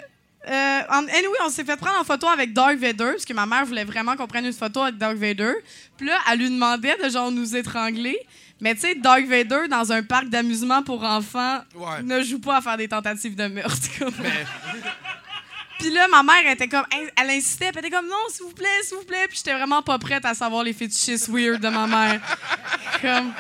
euh, en- anyway, on s'est fait prendre en photo avec Darth Vader, parce que ma mère voulait vraiment qu'on prenne une photo avec Darth Vader. Puis là, elle lui demandait de genre nous étrangler. Mais tu sais, Darth Vader, dans un parc d'amusement pour enfants, Ouais. ne joue pas à faire des tentatives de meurtre. comme. Puis là, ma mère était comme, elle insistait, puis elle était comme, non, s'il vous plaît, s'il vous plaît. Puis j'étais vraiment pas prête à savoir les fétichistes weird de ma mère. comme,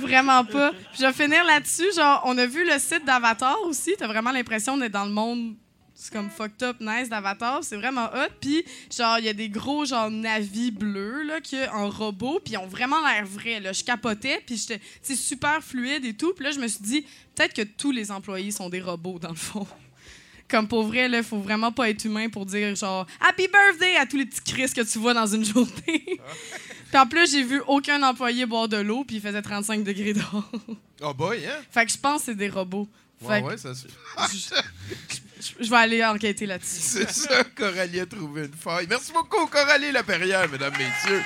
vraiment pas. Puis je vais finir là-dessus. Genre, on a vu le site d'Avatar aussi. T'as vraiment l'impression d'être dans le monde. C'est comme fucked up, nice d'Avatar. C'est vraiment hot. Puis, genre, il y a des gros, genre, navis bleus, là, qui, en robot. Puis, ils ont vraiment l'air vrais, là. Je capotais. Puis, j'étais, c'est super fluide et tout. Puis là, je me suis dit, peut-être que tous les employés sont des robots, dans le fond. Comme pour vrai, il faut vraiment pas être humain pour dire genre Happy birthday à tous les petits Chris que tu vois dans une journée. puis en plus, j'ai vu aucun employé boire de l'eau, puis il faisait 35 degrés dehors. Oh boy, hein? fait que je pense que c'est des robots. Ouais, Fait ouais, ça se Je vais aller enquêter là-dessus. C'est ça, Coralie a trouvé une faille. Merci beaucoup, Coralie Laperrière, mesdames, messieurs.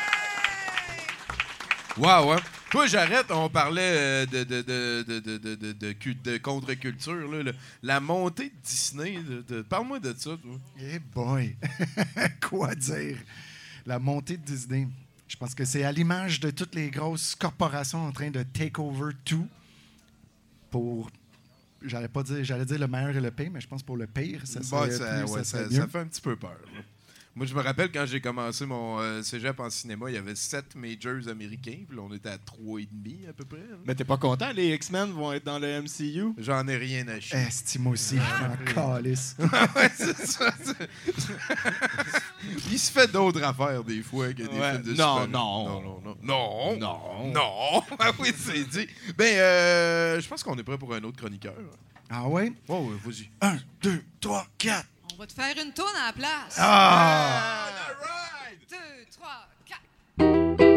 Wow, hein? Toi, j'arrête, on parlait euh, de, de, de, de contre-culture. là. La montée de Disney. Parle-moi de ça, toi. Hey boy! Quoi dire? La montée de Disney. Je pense que c'est à l'image de toutes les grosses corporations en train de take over tout pour J'allais pas dire, j'allais dire le meilleur et le pire, mais je pense pour le pire, ça Bah, serait ça, plus, ouais, ça fait un petit peu peur. là. Moi, je me rappelle quand j'ai commencé mon euh, cégep en cinéma, il y avait sept majors américains, puis là, on était à trois et demi à peu près. là. Mais t'es pas content, les X-Men vont être dans le MCU? J'en ai rien à chier. Estime aussi, je m'en calisse. ouais, c'est ça. c'est- Il se fait d'autres affaires des fois que des Ouais. films de Non, super- non. non, non, non, non, Non. non. Ah oui, c'est dit. Ben, euh, je pense qu'on est prêt pour un autre chroniqueur. Ah ouais? Oh, vas-y. Un, deux, trois, quatre. On va te faire une tourne à la place. Ah! 1, 2, 3, 4.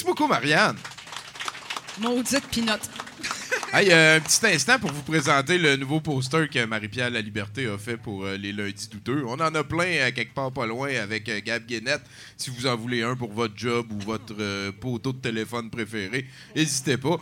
Merci beaucoup, Marianne. Maudite pinotte. Hey, euh, un petit instant pour vous présenter le nouveau poster que Marie-Pierre La Liberté a fait pour euh, les lundis douteux. On en a plein euh, quelque part pas loin avec Gab Guénette. Si vous en voulez un pour votre job ou votre poteau de téléphone préféré, n'hésitez pas.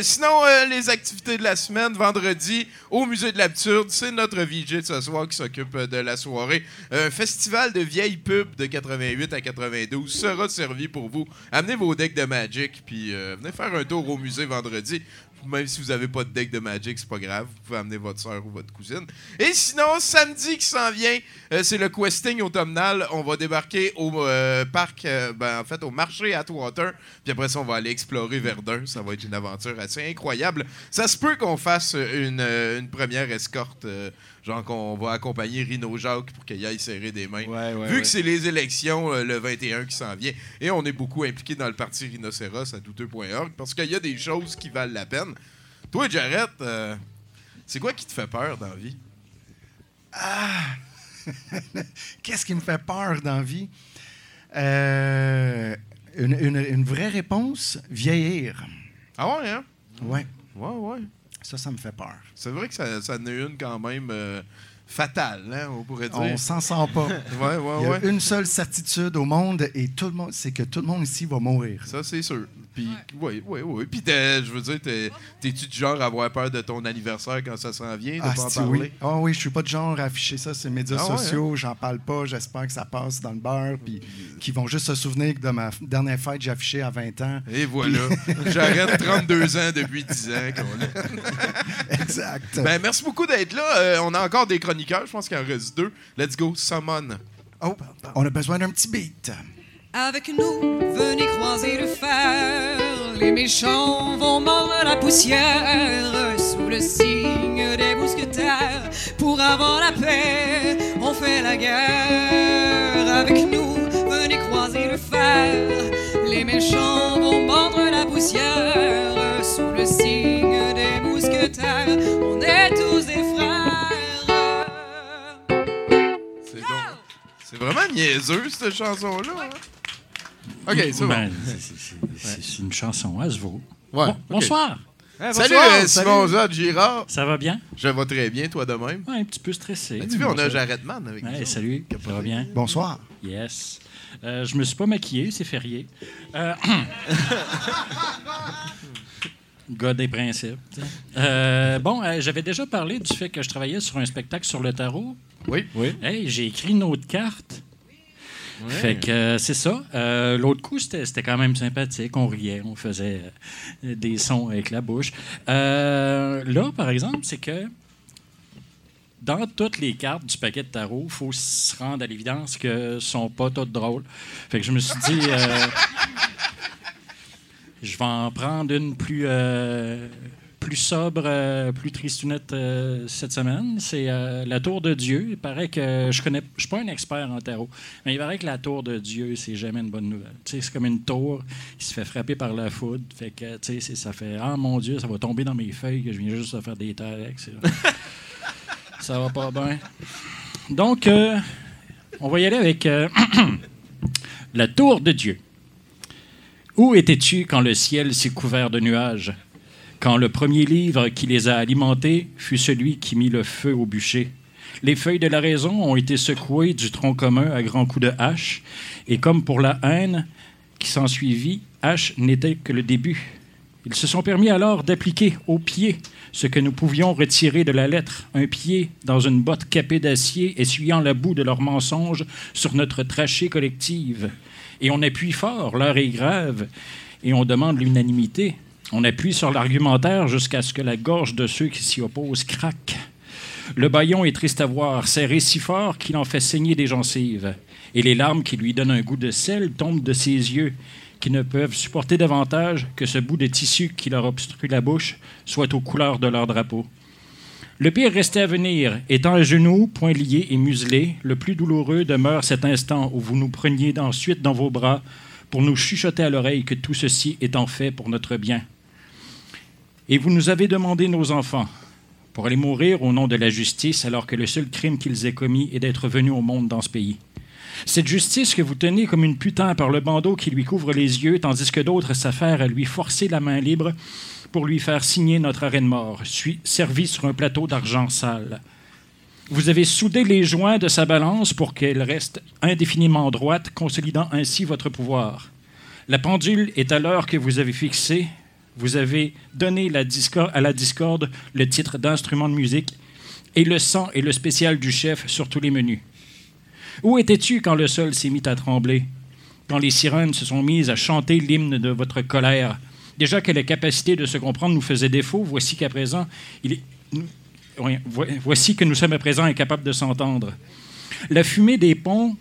Sinon, les activités de la semaine, vendredi, au Musée de l'Absurde, c'est notre VJ de ce soir qui s'occupe de la soirée. Un festival de vieilles pubs de 88 à 92 sera servi pour vous. Amenez vos decks de Magic, puis venez faire un tour au musée vendredi. Même si vous n'avez pas de deck de Magic, c'est pas grave. Vous pouvez amener votre soeur ou votre cousine. Et sinon, samedi qui s'en vient, euh, c'est le questing automnal. On va débarquer au euh, parc, euh, ben, en fait, au marché Atwater. Puis après ça, on va aller explorer Verdun. Ça va être une aventure assez incroyable. Ça se peut qu'on fasse une, une première escorte. Genre qu'on va accompagner Rino Jacques pour qu'il aille serrer des mains. Ouais, ouais, Vu ouais. que c'est les élections euh, le 21 qui s'en vient. Et on est beaucoup impliqué dans le parti Rhinocéros à douteux.org parce qu'il y a des choses qui valent la peine. Toi, Jarrett, euh, c'est quoi qui te fait peur dans la vie? Qu'est-ce qui me fait peur dans la vie? Euh, une, une- une vraie réponse, vieillir. Ah ouais, hein? Ouais, Ouais, ouais. Ça, ça me fait peur. C'est vrai que ça, ça en est une quand même euh, fatale, hein, on pourrait dire. On s'en sent pas. Ouais, Il y a ouais. une seule certitude au monde et tout le monde, c'est que tout le monde ici va mourir. Ça, c'est sûr. Puis, oui, oui, oui. Puis, t'es- je veux dire, t'es- t'es-tu du genre à avoir peur de ton anniversaire quand ça s'en vient, de Ah, pas en si, parler? oui. Ah oui, je suis pas de genre à afficher ça sur les médias Ah ouais, sociaux. J'en parle pas. J'espère que ça passe dans le beurre. Puis qu'ils vont juste se souvenir que de ma dernière fête, j'ai affiché à 20 ans. Et voilà. J'arrête 32 ans depuis 10 ans. Exact. Ben, merci beaucoup d'être là. Euh, on a encore des chroniqueurs. Je pense qu'il en reste deux. Let's go, Summon. oh, on a besoin d'un petit beat. Avec nous, venez croiser le fer. Les méchants vont mordre la poussière sous le signe des mousquetaires. Pour avoir la paix, on fait la guerre. Avec nous, venez croiser le fer. Les méchants vont mordre la poussière sous le signe des mousquetaires. On est tous des frères. C'est vraiment niaiseux, cette chanson-là. hein? OK, c'est bon. Ben, c'est- une chanson, à se vaut. Ouais, Bon- ok. Bonsoir. Eh, Salut, bonsoir, euh, Simon Zod, Girard. Ça va bien? Je vais très bien, toi de même. Ouais, un petit peu stressé. Ben, tu vois, on a Bonsoir. Jared Man avec Ouais, nous. salut, ça va bien? Bonsoir. Yes. Euh, je me suis pas maquillé, c'est férié. Euh, Gars des principes. Euh, bon, euh, j'avais déjà parlé du fait que je travaillais sur un spectacle sur le tarot. Oui. Oui. Hey, j'ai écrit une autre carte. Fait que euh, c'est ça. Euh, L'autre coup, c'était quand même sympathique. On riait, on faisait euh, des sons avec la bouche. Là, par exemple, c'est que dans toutes les cartes du paquet de tarot, il faut se rendre à l'évidence que sont pas toutes drôles. Fait que je me suis dit, je vais en prendre une plus, plus sobre, euh, plus tristounette euh, cette semaine. C'est euh, la Tour de Dieu. Il paraît que je connais, je suis pas un expert en tarot, mais il paraît que la Tour de Dieu, c'est jamais une bonne nouvelle. C'est comme une tour qui se fait frapper par la foudre. Fait que, tu sais, c'est- ça fait, ah mon Dieu, ça va tomber dans mes feuilles que je viens juste de faire des terres avec. Ça va pas bien. Donc, euh, on va y aller avec euh, la tour de Dieu. Où étais-tu quand le ciel s'est couvert de nuages? Quand le premier livre qui les a alimentés fut celui qui mit le feu au bûcher? Les feuilles de la raison ont été secouées du tronc commun à grands coups de hache, et comme pour la haine qui s'ensuivit, hache n'était que le début. Ils se sont permis alors d'appliquer au pied ce que nous pouvions retirer de la lettre, un pied dans une botte capée d'acier, essuyant la boue de leurs mensonges sur notre trachée collective. Et on appuie fort, l'heure est grave, et on demande l'unanimité. On appuie sur l'argumentaire jusqu'à ce que la gorge de ceux qui s'y opposent craque. Le baillon est triste à voir, serré si fort qu'il en fait saigner des gencives. Et les larmes qui lui donnent un goût de sel tombent de ses yeux, qui ne peuvent supporter davantage que ce bout de tissu qui leur obstrue la bouche soit aux couleurs de leur drapeau. Le pire restait à venir. Étant à genoux, poings liés et muselés, le plus douloureux demeure cet instant où vous nous preniez ensuite dans vos bras pour nous chuchoter à l'oreille que tout ceci est en fait pour notre bien. Et vous nous avez demandé nos enfants pour aller mourir au nom de la justice alors que le seul crime qu'ils aient commis est d'être venus au monde dans ce pays. Cette justice que vous tenez comme une putain par le bandeau qui lui couvre les yeux, tandis que d'autres s'affairent à lui forcer la main libre pour lui faire signer notre arrêt de mort, servi sur un plateau d'argent sale. Vous avez soudé les joints de sa balance pour qu'elle reste indéfiniment droite, consolidant ainsi votre pouvoir. La pendule est à l'heure que vous avez fixée. Vous avez donné à la discorde le titre d'instrument de musique et le sang et le spécial du chef sur tous les menus. Où étais-tu quand le sol s'est mis à trembler, quand les sirènes se sont mises à chanter l'hymne de votre colère, Déjà que la capacité de se comprendre nous faisait défaut, voici qu'à présent, voici que nous sommes à présent incapables de s'entendre. La fumée des ponts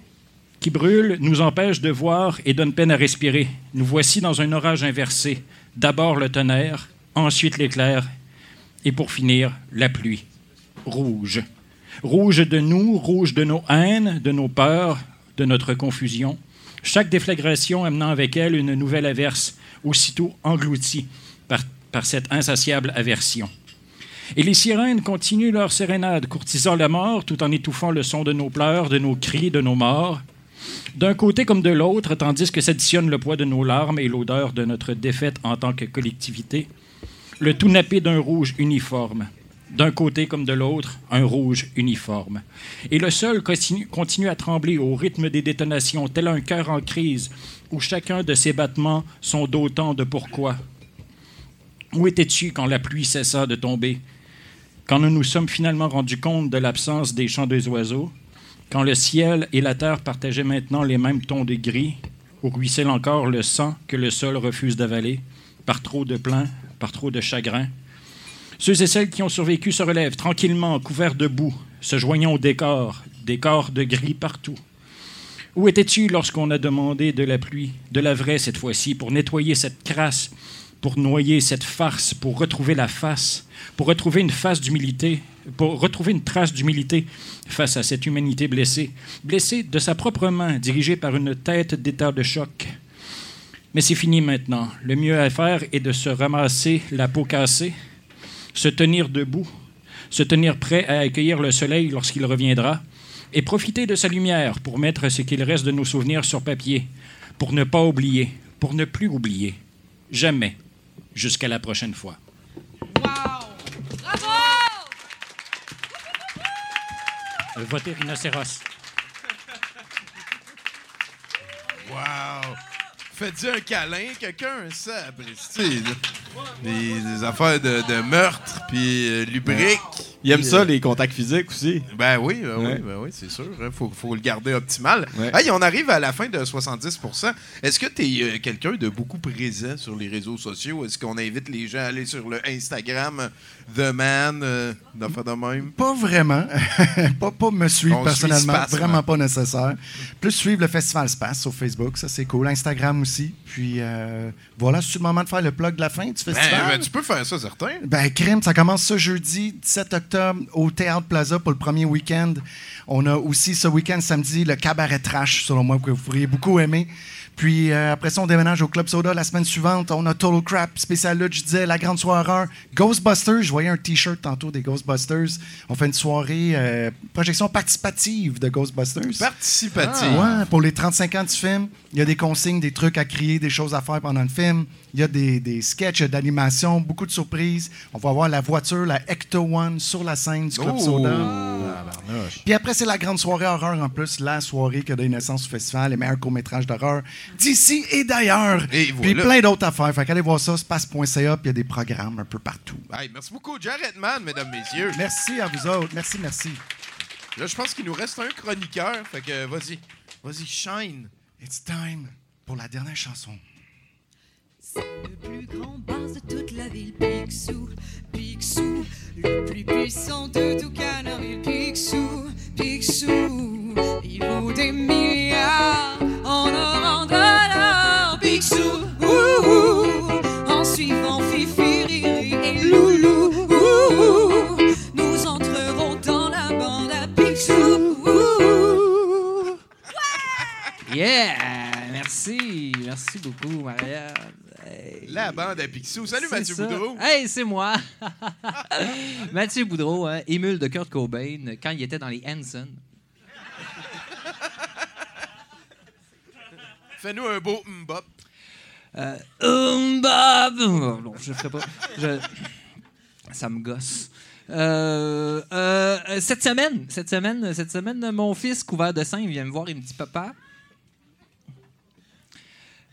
qui brûlent nous empêche de voir et donne peine à respirer. Nous voici dans un orage inversé. D'abord le tonnerre, ensuite l'éclair, et pour finir, la pluie. Rouge. Rouge de nous, rouge de nos haines, de nos peurs, de notre confusion. Chaque déflagration amenant avec elle une nouvelle averse, aussitôt engloutie par, par cette insatiable aversion. Et les sirènes continuent leur sérénade, courtisant la mort tout en étouffant le son de nos pleurs, de nos cris, de nos morts. D'un côté comme de l'autre, tandis que s'additionne le poids de nos larmes et l'odeur de notre défaite en tant que collectivité, le tout nappé d'un rouge uniforme. D'un côté comme de l'autre, un rouge uniforme. Et le sol continue, à trembler au rythme des détonations, tel un cœur en crise, où chacun de ses battements sont d'autant de pourquoi. Où étais-tu quand la pluie cessa de tomber? Quand nous nous sommes finalement rendus compte de l'absence des chants des oiseaux? Quand le ciel et la terre partageaient maintenant les mêmes tons de gris? Où ruisselle encore le sang que le sol refuse d'avaler? Par trop de plaintes, par trop de chagrin? Ceux et celles qui ont survécu se relèvent tranquillement, couverts de boue, se joignant au décor, décor de gris partout. Où étais-tu lorsqu'on a demandé de la pluie, de la vraie cette fois-ci, pour nettoyer cette crasse, pour noyer cette farce, pour retrouver la face, pour retrouver une face d'humilité, pour retrouver une trace d'humilité face à cette humanité blessée, blessée de sa propre main, dirigée par une tête d'état de choc. Mais c'est fini maintenant. Le mieux à faire est de se ramasser la peau cassée, se tenir debout, se tenir prêt à accueillir le soleil lorsqu'il reviendra, et profiter de sa lumière pour mettre ce qu'il reste de nos souvenirs sur papier, pour ne pas oublier, pour ne plus oublier. Jamais. Jusqu'à la prochaine fois. Euh, Votez rhinocéros. Wow! Faites-y un câlin, quelqu'un, ça. Des, des affaires de, de meurtre, puis euh, lubrique. Il aime ça, euh, les contacts physiques aussi. Ben oui, ben Ouais. oui, ben oui, c'est sûr. Il faut, faut le garder optimal. Ouais. Hey, on arrive à la fin de 70 Est-ce que tu es quelqu'un de beaucoup présent sur les réseaux sociaux? Est-ce qu'on invite les gens à aller sur le Instagram The Man, euh, d'affaires de même? Pas vraiment. pas, pas me suivre On personnellement. suit Space, vraiment ouais. pas nécessaire. Plus suivre le Festival Space sur Facebook, ça c'est cool. Instagram aussi. Puis euh, voilà, c'est le moment de faire le plug de la fin du Ben, festival. ben, tu peux faire ça, certain. Ben, crime, ça commence ce jeudi, 17 octobre, au Théâtre Plaza pour le premier week-end. On a aussi ce week-end, samedi, le Cabaret Trash, selon moi, que vous pourriez beaucoup aimer. Puis euh, après ça, on déménage au Club Soda la semaine suivante. On a Total Crap, spécial là, je disais, la grande soirée. Ghostbusters, je voyais un T-shirt tantôt des Ghostbusters. On fait une soirée, euh, projection participative de Ghostbusters. Participative. Ouais, pour les 35 ans du film, il y a des consignes, des trucs à crier, des choses à faire pendant le film. Il y a des, des sketchs d'animation, beaucoup de surprises. On va avoir la voiture, la Ecto One, sur la scène du Club Oh! Soda. Puis après, c'est la grande soirée horreur en plus, la soirée qui a donné naissance au festival, les meilleurs courts-métrages d'horreur d'ici et d'ailleurs. Et Puis plein d'autres affaires. Fait qu'allez voir ça, space.ca, puis il y a des programmes un peu partout. Hey, merci beaucoup, Jared Man, mesdames, messieurs. Merci à vous autres. Merci, merci. Là, je pense qu'il nous reste un chroniqueur. Fait que vas-y. Vas-y, shine. It's time pour la dernière chanson. C'est le plus grand bar de toute la ville, Picsou, Picsou, le plus puissant de tout Canardville, Picsou, il vaut des milliards en or, en dollars, Picsou, ouh, en suivant Fifi, Riri et Loulou, ouh, nous entrerons dans la bande à Picsou, ouh. Yeah! Merci. Merci beaucoup, Marianne. Hey. La bande à Picsou. Salut, Mathieu ça. Boudreau. Hey, c'est moi. Mathieu Boudreau, hein, émule de Kurt Cobain quand il était dans les Hanson. Fais-nous un beau mbop. Euh, oh, non, je ferai pas. Ça me gosse. Euh, euh, cette semaine, cette semaine, cette semaine, mon fils couvert de il vient me voir, il me dit papa.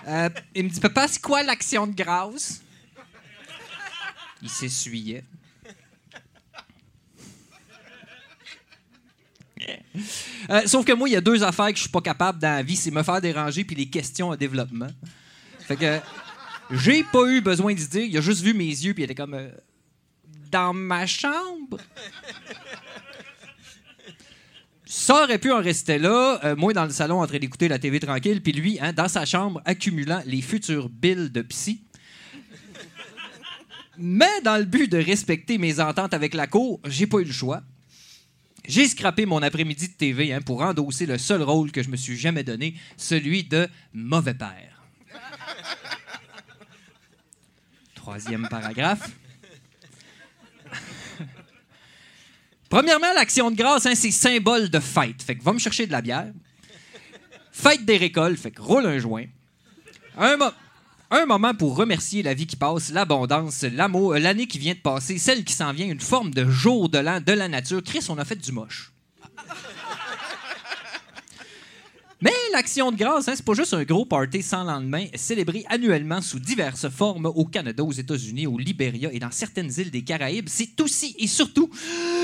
Euh, il me dit papa, c'est quoi l'action de grâce? Il s'essuyait. Euh, sauf que moi, il y a deux affaires que je suis pas capable dans la vie, c'est me faire déranger puis les questions à développement. Fait que J'ai pas eu besoin d'y dire. Il a juste vu mes yeux, puis il était comme. euh, dans ma chambre? Ça aurait pu en rester là, euh, moi dans le salon en train d'écouter la TV tranquille, puis lui, hein, dans sa chambre, accumulant les futurs billes de psy. Mais dans le but de respecter mes ententes avec la cour, j'ai pas eu le choix. J'ai scrappé mon après-midi de TV hein, pour endosser le seul rôle que je me suis jamais donné, celui de mauvais père. Troisième paragraphe. Premièrement, l'action de grâce, hein, c'est symbole de fête. Fait que va me chercher de la bière. Fête des récoltes, fait que roule un joint. Un, mo- un moment pour remercier la vie qui passe, l'abondance, l'amour, euh, l'année qui vient de passer, celle qui s'en vient, une forme de jour de l'an, de la nature. Chris, on a fait du moche. Mais l'action de grâce, hein, c'est pas juste un gros party sans lendemain, célébré annuellement sous diverses formes au Canada, aux États-Unis, au Libéria et dans certaines îles des Caraïbes. C'est aussi et surtout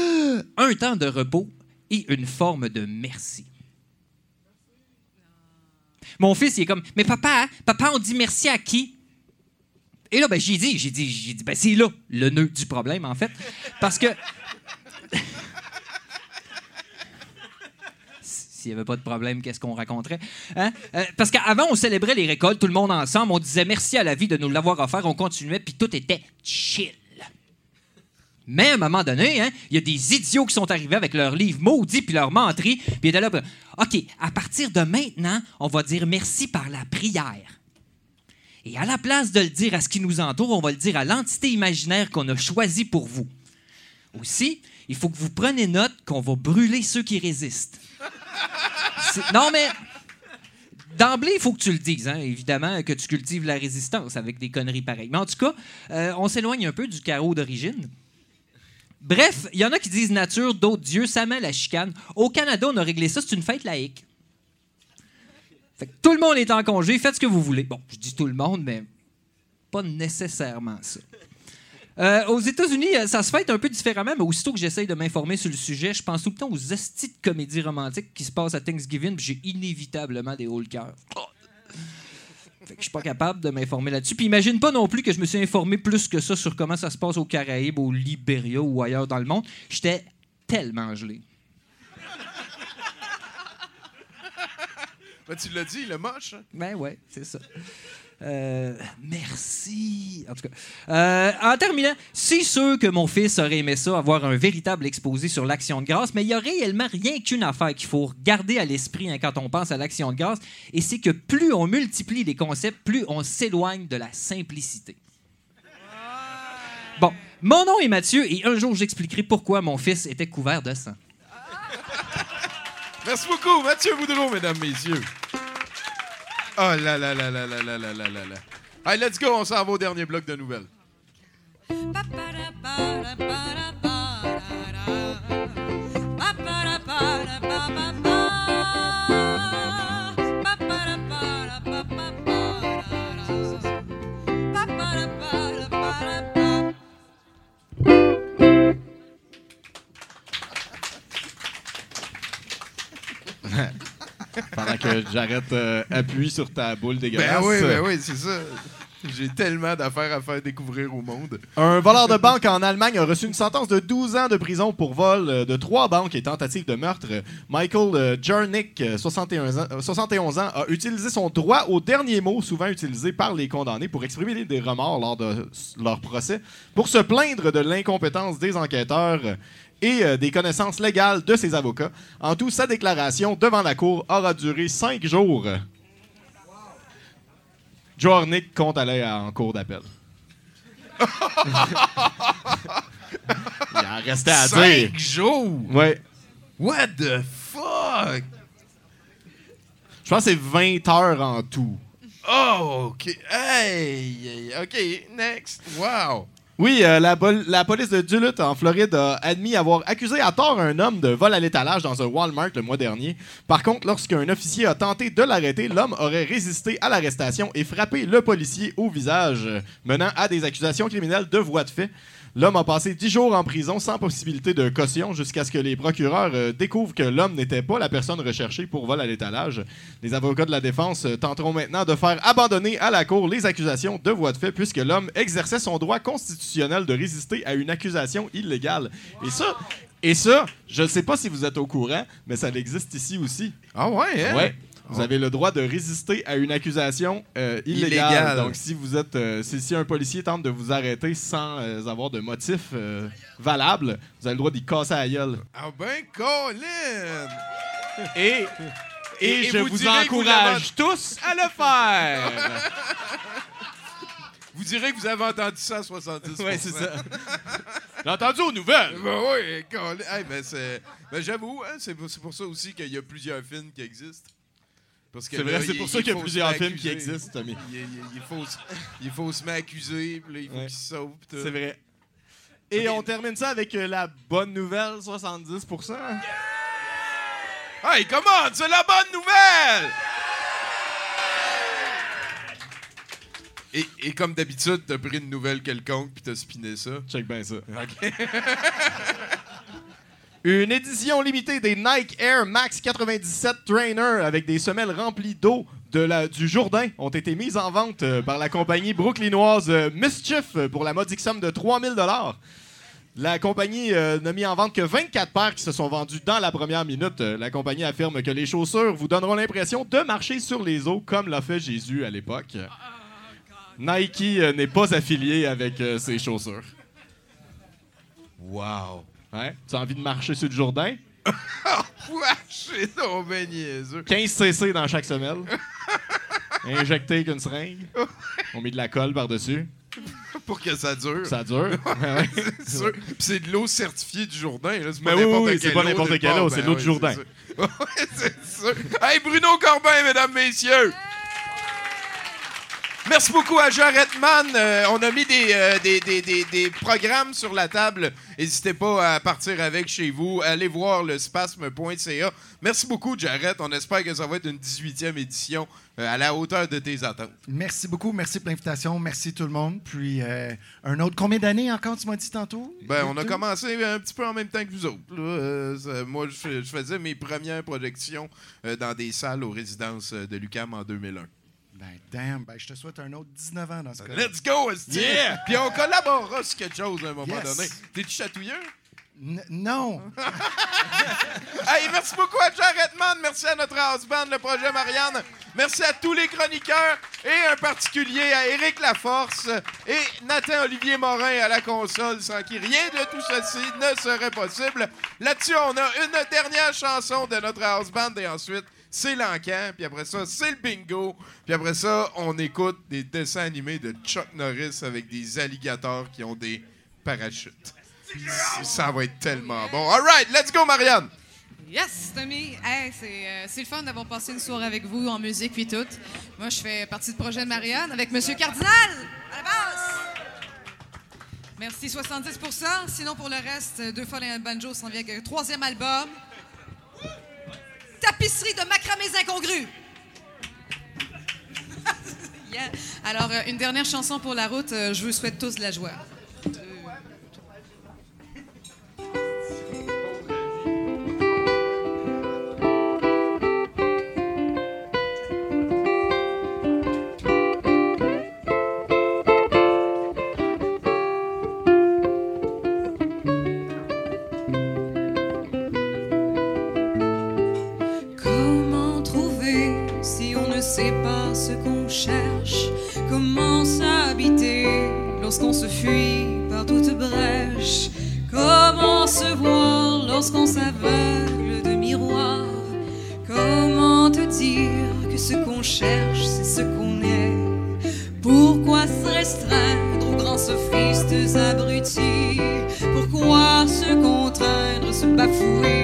un temps de repos et une forme de merci. Mon fils, il est comme, mais papa, hein, papa, on dit merci à qui? Et là, ben, j'ai dit, j'ai dit, j'ai dit, ben, c'est là le nœud du problème, en fait. Parce que. S'il n'y avait pas de problème, qu'est-ce qu'on raconterait? Hein? Euh, parce qu'avant, on célébrait les récoltes, tout le monde ensemble, on disait merci à la vie de nous l'avoir offert, on continuait, puis tout était chill. Mais à un moment donné, hein, il y a des idiots qui sont arrivés avec leurs livres maudits puis leur menterie, puis là, OK, à partir de maintenant, on va dire merci par la prière. Et à la place de le dire à ce qui nous entoure, on va le dire à l'entité imaginaire qu'on a choisie pour vous. Aussi, il faut que vous preniez note qu'on va brûler ceux qui résistent. Non, mais d'emblée, il faut que tu le dises, hein, évidemment, que tu cultives la résistance avec des conneries pareilles. Mais en tout cas, euh, on s'éloigne un peu du carreau d'origine. Bref, il y en a qui disent nature, d'autres dieu, ça met la chicane. Au Canada, on a réglé ça, c'est une fête laïque. Fait que tout le monde est en congé, faites ce que vous voulez. Bon, je dis tout le monde, mais pas nécessairement ça. Euh, aux États-Unis, euh, ça se fête un peu différemment, mais aussitôt que j'essaye de m'informer sur le sujet, je pense tout le temps aux hosties de comédies romantiques qui se passent à Thanksgiving, puis j'ai inévitablement des hauts le cœur. Fait que je suis pas capable de m'informer là-dessus. Puis imagine pas non plus que je me suis informé plus que ça sur comment ça se passe aux Caraïbes, au Libéria ou ailleurs dans le monde. J'étais tellement gelé. Ben, tu l'as dit, le moche. hein? Ben ouais, c'est ça. Euh, merci. En tout cas, Euh, en terminant, c'est sûr que mon fils aurait aimé ça, avoir un véritable exposé sur l'action de grâce, mais il y a réellement rien qu'une affaire qu'il faut garder à l'esprit hein, quand on pense à l'action de grâce, et c'est que plus on multiplie les concepts, plus on s'éloigne de la simplicité. Bon, mon nom est Mathieu, et un jour j'expliquerai pourquoi mon fils était couvert de sang. Merci beaucoup, Mathieu Boudreau, mesdames, messieurs. Oh là là là là là là là là là là. Allez, let's go, on s'en va au dernier bloc de nouvelles. Pendant que j'arrête euh, appui sur ta boule dégueulasse. Ben oui, ben oui, c'est ça. J'ai tellement d'affaires à faire découvrir au monde. Un voleur de banque en Allemagne a reçu une sentence de 12 ans de prison pour vol euh, de trois banques et tentative de meurtre. Michael euh, Jarnick, euh, 61 ans, euh, 71 ans, a utilisé son droit au dernier mot, souvent utilisé par les condamnés, pour exprimer des remords lors de leur procès, pour se plaindre de l'incompétence des enquêteurs et euh, des connaissances légales de ses avocats. En tout, sa déclaration devant la cour aura duré cinq jours. Jornick compte aller en cours d'appel. Il en restait à dire. Cinq jours! Ouais. What the fuck? Je pense que c'est 20 heures en tout. Oh, OK. Hey, hey, OK, next. Wow. Oui, euh, la, la police de Duluth, en Floride, a admis avoir accusé à tort un homme de vol à l'étalage dans un Walmart le mois dernier. Par contre, lorsqu'un officier a tenté de l'arrêter, l'homme aurait résisté à l'arrestation et frappé le policier au visage, menant à des accusations criminelles de voie de fait. L'homme a passé 10 jours en prison sans possibilité de caution jusqu'à ce que les procureurs euh, découvrent que l'homme n'était pas la personne recherchée pour vol à l'étalage. Les avocats de la défense euh, tenteront maintenant de faire abandonner à la Cour les accusations de voie de fait puisque l'homme exerçait son droit constitutionnel de résister à une accusation illégale. Et ça, et ça, je ne sais pas si vous êtes au courant, mais ça existe ici aussi. Ah ouais, hein? Ouais. Vous avez le droit de résister à une accusation euh, illégale. Illégale. Donc, si vous êtes, euh, si, si un policier tente de vous arrêter sans euh, avoir de motif euh, valable, vous avez le droit d'y casser à la gueule. Ah ben, Colin! Et, et, Et- et je vous encourage tous à le faire. Vous direz que vous avez entendu ça à 70 Ouais, c'est ça. J'ai entendu aux nouvelles. Ben oui, Colin. Hey, ben. Ben j'avoue, hein, c'est pour, c'est pour ça aussi qu'il y a plusieurs films qui existent. Parce que C'est vrai, c'est pour ça qu'il y a plusieurs films qui existent, Tommy. Il, il- il faut, il faut se m'accuser, puis là, il faut Ouais. qu'il se sauve. C'est vrai. Et on termine ça avec euh, la bonne nouvelle, 70%. Hey, comment? C'est la bonne nouvelle! Et, et comme d'habitude, t'as pris une nouvelle quelconque puis t'as spiné ça. Check bien ça. Une édition limitée des Nike Air Max 97 Trainer avec des semelles remplies d'eau de la, du Jourdain ont été mises en vente euh, par la compagnie brooklynoise euh, Mischief pour la modique somme de 3000 La compagnie euh, n'a mis en vente que 24 paires qui se sont vendues dans la première minute. La compagnie affirme que les chaussures vous donneront l'impression de marcher sur les eaux comme l'a fait Jésus à l'époque. Nike n'est pas affilié avec ces chaussures. Wow! Ouais. Tu as envie de marcher sur le Jourdain? Wesh, c'est donc ben niaiseux. 15 cc dans chaque semelle. Injecté avec une seringue. On met de la colle par-dessus. Pour que ça dure. Ça dure. Ouais. c'est sûr. Puis c'est de l'eau certifiée du Jourdain. Là. C'est Mais pas oui, n'importe oui, quelle c'est pas eau, n'importe quelle eau, c'est Ben de l'eau oui, du Jourdain. c'est sûr. Hey, Bruno Corbin, mesdames, messieurs! Merci beaucoup à Jared Mann. Euh, on a mis des, euh, des, des- des- des programmes sur la table. N'hésitez pas à partir avec chez vous. Allez voir le spasme.ca. Merci beaucoup, Jared. On espère que ça va être une 18e édition euh, à la hauteur de tes attentes. Merci beaucoup. Merci pour l'invitation. Merci tout le monde. Puis, euh, un autre, combien d'années encore, tu m'as dit tantôt? Ben, on a commencé un petit peu en même temps que vous autres. là. Ça- moi, je, je faisais mes premières projections dans des salles aux résidences de l'UQAM en 2001. Ben, damn. Ben, je te souhaite un autre 19 ans dans ce cas Let's go, esti! Yeah! Puis on collaborera sur quelque chose à un moment Yes. donné. T'es-tu chatouilleux? non. Hey, merci beaucoup à Jared Mann. Merci à notre house band, le projet Marianne. Merci à tous les chroniqueurs et en particulier à Éric Laforce et Nathan Olivier Morin à la console, sans qui rien de tout ceci ne serait possible. Là-dessus, on a une dernière chanson de notre house band et ensuite, c'est l'encan. Puis après ça, c'est le bingo. Puis après ça, on écoute des dessins animés de Chuck Norris avec des alligators qui ont des parachutes. Ça va être tellement bon. All right, let's go, Marianne! Yes, Tommy. Hey, c'est, euh, le fun d'avoir passé une soirée avec vous en musique puis tout. Moi, je fais partie du projet de Marianne avec Monsieur Cardinal à la base. Merci 70% Sinon, pour le reste, deux fois les banjo s'en vient avec un troisième album. Tapisserie de macramés incongrus. Alors, euh, une dernière chanson pour la route. Euh, je vous souhaite tous de la joie. Contraindre, se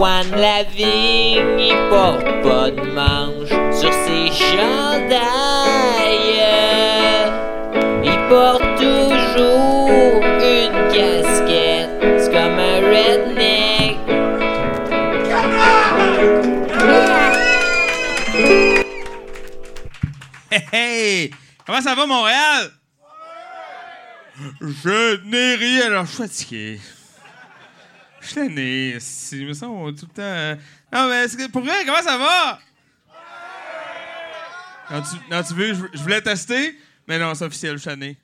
Antoine Lavigne, il porte pas de manche sur ses chandails. Il porte toujours une casquette, c'est comme un redneck. Hey, hey! Comment ça va, Montréal? Je n'ai rien, alors je. Je suis tanné, si, me semble tout le temps... euh, Non, mais pour vrai, comment ça va? Non, tu, veux, je, voulais tester, mais non, c'est officiel, je suis.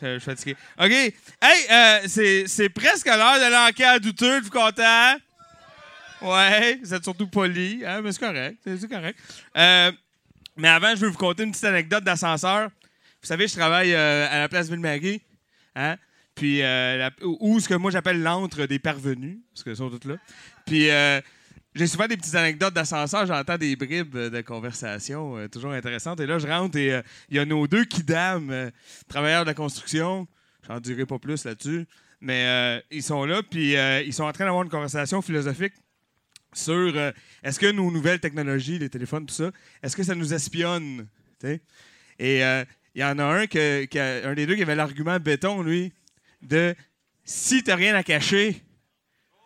Je, suis fatigué. OK. Hey, euh, c'est, presque l'heure de l'enquête à douteux, êtes-vous content? Ouais, vous êtes surtout poli, hein, mais c'est correct, c'est correct. Euh, mais avant, je veux vous conter une petite anecdote d'ascenseur. Vous savez, je travaille euh, à la place Ville-Marie, hein? Puis, euh, ou ce que moi j'appelle l'antre des parvenus, parce qu'ils sont tous là. Puis, euh, j'ai souvent des petites anecdotes d'ascenseur, j'entends des bribes de conversation euh, toujours intéressantes. Et là, je rentre et il y a nos deux kidam, euh, travailleurs de la construction. J'en dirai pas plus là-dessus. Mais ils sont là, puis ils sont en train d'avoir une conversation philosophique sur est-ce que nos nouvelles technologies, les téléphones, tout ça, est-ce que ça nous espionne? Et il y en a un, que, a- un des deux qui avait l'argument béton, lui, de si t'as rien à cacher,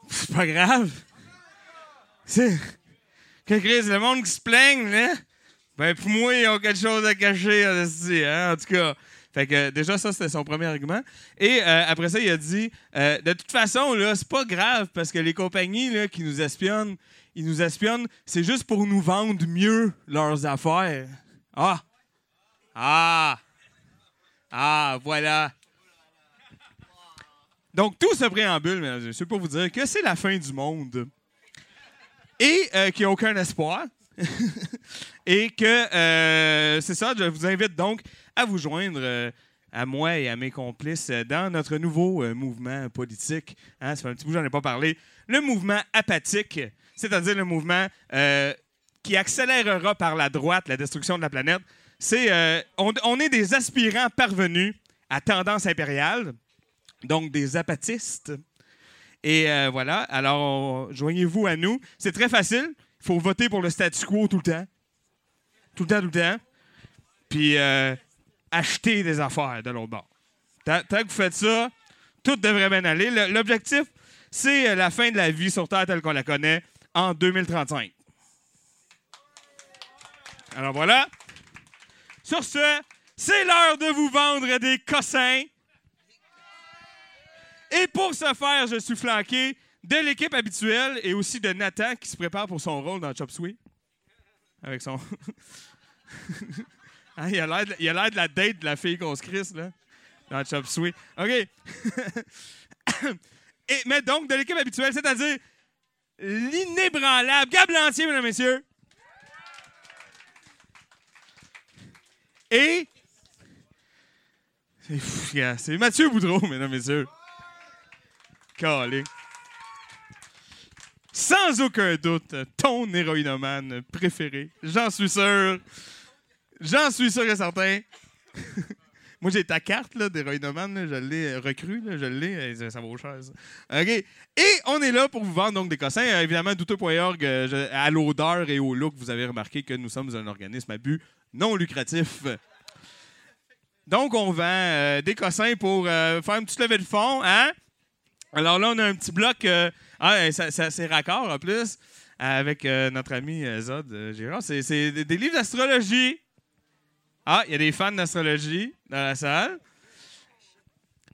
c'est pas grave. C'est que Chris, le monde qui se plaigne, là, ben pour moi, ils ont quelque chose à cacher, hein, en tout cas. Fait que déjà, ça, c'était son premier argument. Et euh, après ça, il a dit euh, de toute façon, là, c'est pas grave parce que les compagnies là, qui nous espionnent, ils nous espionnent, c'est juste pour nous vendre mieux leurs affaires. Ah! Ah! Ah, voilà. Donc, tout ce préambule, mesdames et messieurs, pour vous dire que c'est la fin du monde et euh, qu'il n'y a aucun espoir. et que euh, c'est ça, je vous invite donc à vous joindre euh, à moi et à mes complices dans notre nouveau mouvement politique. Hein, ça fait un petit bout, j'en ai pas parlé. Le mouvement apathique, c'est-à-dire le mouvement qui accélérera par la droite la destruction de la planète. C'est, on est des aspirants parvenus à tendance impériale, donc des apatistes. Et euh, voilà, alors joignez-vous à nous. C'est très facile. Il faut voter pour le statu quo tout le temps. Tout le temps, tout le temps. Puis euh, acheter des affaires de l'autre bord. Tant, tant que vous faites ça, tout devrait bien aller. Le- L'objectif, c'est euh, la fin de la vie sur Terre telle qu'on la connaît en 2035. Alors voilà. Sur ce, c'est l'heure de vous vendre des cossins. Et pour ce faire, je suis flanqué de l'équipe habituelle et aussi de Nathan qui se prépare pour son rôle dans Chop. Avec son. Hein, il a l'air de- de la date de la fille qu'on se crisse, là, dans Chop. OK. et, mais donc, de l'équipe habituelle, c'est-à-dire l'inébranlable Gab Lantier, mesdames et messieurs. Et. C'est Mathieu Boudreau, mesdames et messieurs. Sans aucun doute, ton héroïnomane préféré. J'en suis sûr. J'en suis sûr et certain. Moi, j'ai ta carte d'héroïnomane, je l'ai euh, recrue, je l'ai, euh, ça, ça vaut cher. ça. OK. Et on est là pour vous vendre donc des cossins. Euh, évidemment, douteux.org, à l'odeur et au look, vous avez remarqué que nous sommes un organisme à but non lucratif. Donc, on vend des cossins pour faire une petite levée de fond. Hein? Alors là, on a un petit bloc. euh, ah, ça- ça- c'est raccord en plus. Avec euh, notre ami euh, Zod Gérard. C'est, des, des livres d'astrologie. Ah, il y a des fans d'astrologie dans la salle.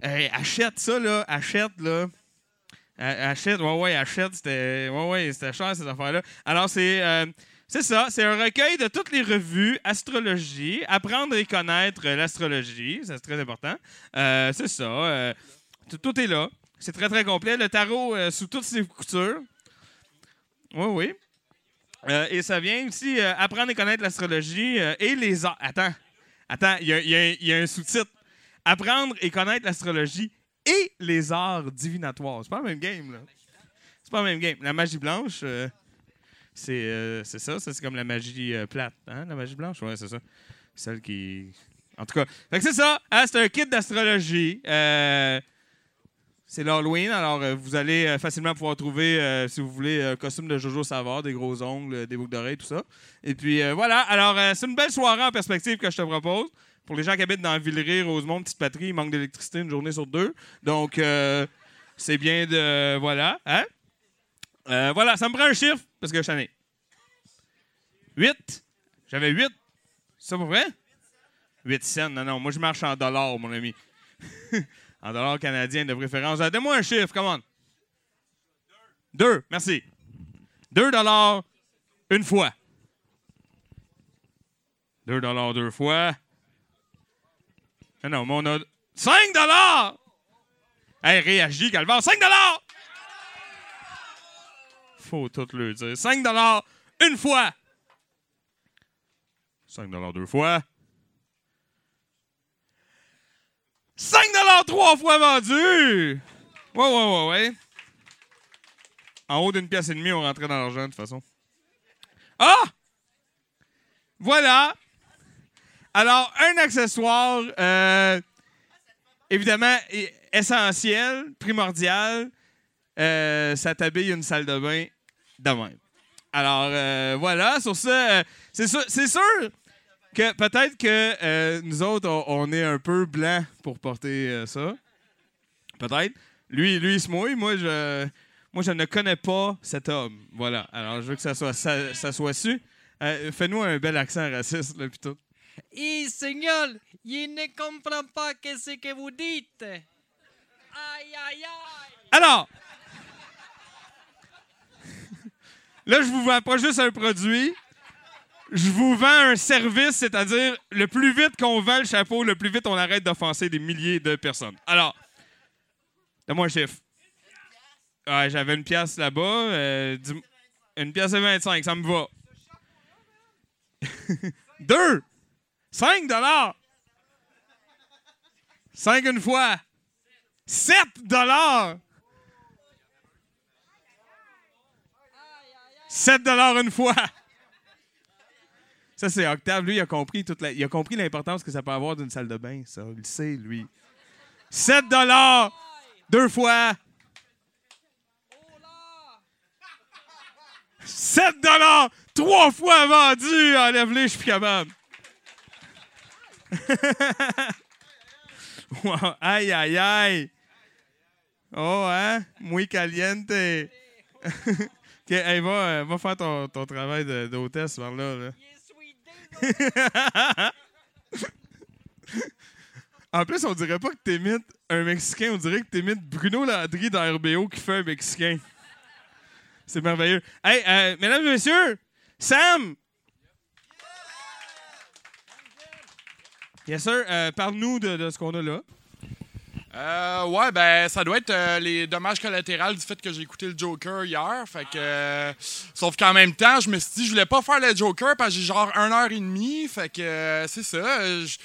Hey, achète ça, là. Achète, là. Achète, ouais, ouais, achète. C'était, ouais, ouais, c'était cher, ces affaires-là. Alors, c'est, c'est ça. C'est un recueil de toutes les revues astrologie. Apprendre et connaître l'astrologie. Ça, c'est très important. C'est ça. tout est là. C'est très, très complet. Le tarot euh, sous toutes ses coutures. Oui, oui. Euh, et ça vient aussi euh, apprendre et connaître l'astrologie et les arts. Attends, attends, il y a, un sous-titre. Apprendre et connaître l'astrologie et les arts divinatoires. C'est pas le même game, là. C'est pas le même game. La magie blanche, c'est ça. Ça, c'est comme la magie plate. Hein, la magie blanche? Ouais, c'est ça. Celle qui. En tout cas. C'est ça. Hein, c'est un kit d'astrologie. Euh, c'est l'Halloween, alors euh, vous allez euh, facilement pouvoir trouver, euh, si vous voulez, un costume de Jojo Savard, des gros ongles, des boucles d'oreilles, tout ça. Et puis voilà, alors c'est une belle soirée en perspective que je te propose. Pour les gens qui habitent dans Villeray, Rosemont, Petite Patrie, il manque d'électricité une journée sur deux. Donc, c'est bien de. Voilà. Hein? Voilà, ça me prend un chiffre parce que je suis 8. J'avais 8. C'est ça pour vrai? 8 cents. Non, non, moi je marche en dollars, mon ami. en dollars canadiens de préférence. Euh, Donne-moi un chiffre, comment? Deux, merci. 2 dollars une fois. 2 dollars deux fois. Non, mais on a 5 dollars! Hey, réagis, Calvaire. 5 dollars! Faut tout le dire. 5 dollars une fois. 5 dollars deux fois. 5 dollars trois fois vendu! Ouais, ouais, ouais, ouais. En haut d'une pièce et demie, on rentrait dans l'argent, de toute façon. Ah! Voilà! Alors, un accessoire, euh, évidemment, essentiel, primordial, euh, ça t'habille une salle de bain de même. Alors, euh, voilà, sur ça, euh, c'est sûr que peut-être que euh, nous autres, on, on est un peu blanc pour porter euh, ça. Peut-être. Lui, lui, il se mouille. Moi, je, moi, je ne connais pas cet homme. Voilà. Alors, je veux que ça soit, ça, ça soit su. Euh, Fais-nous un bel accent raciste, là, tout. Y señor, je ne comprends pas ce que vous dites. Aïe, aïe, aïe. Alors, là, je vous vends pas juste un produit, je vous vends un service, c'est-à-dire le plus vite qu'on vend le chapeau, le plus vite on arrête d'offenser des milliers de personnes. Alors, donne-moi un chiffre. J'avais une pièce là-bas, euh, une pièce de 25, ça me va. Deux! 5 dollars! 5 une fois! 7 dollars! 7 dollars une fois! Ça, c'est Octave. Lui, il a compris toute la- il a compris l'importance que ça peut avoir d'une salle de bain, ça. Il sait, lui. 7 dollars deux fois! 7 dollars trois fois vendu! Enlève-les, je suis capable. Wow. Aïe, aïe, aïe. Oh, hein? Muy caliente. OK, va, euh, va faire ton, ton travail d'hôtesse par là. là. en plus, on dirait pas que t'imites un Mexicain, on dirait que t'imites Bruno Landry dans RBO qui fait un Mexicain. C'est merveilleux. Hey, euh, mesdames et messieurs, Sam! Yes, sir. Euh, Parle-nous de, de ce qu'on a là. Euh, ouais, ben, ça doit être euh, les dommages collatéraux du fait que j'ai écouté le Joker hier. Fait que. euh, sauf qu'en même temps, je me suis dit, je voulais pas faire le Joker parce que j'ai genre une heure et demie. Fait que euh, c'est ça. Je,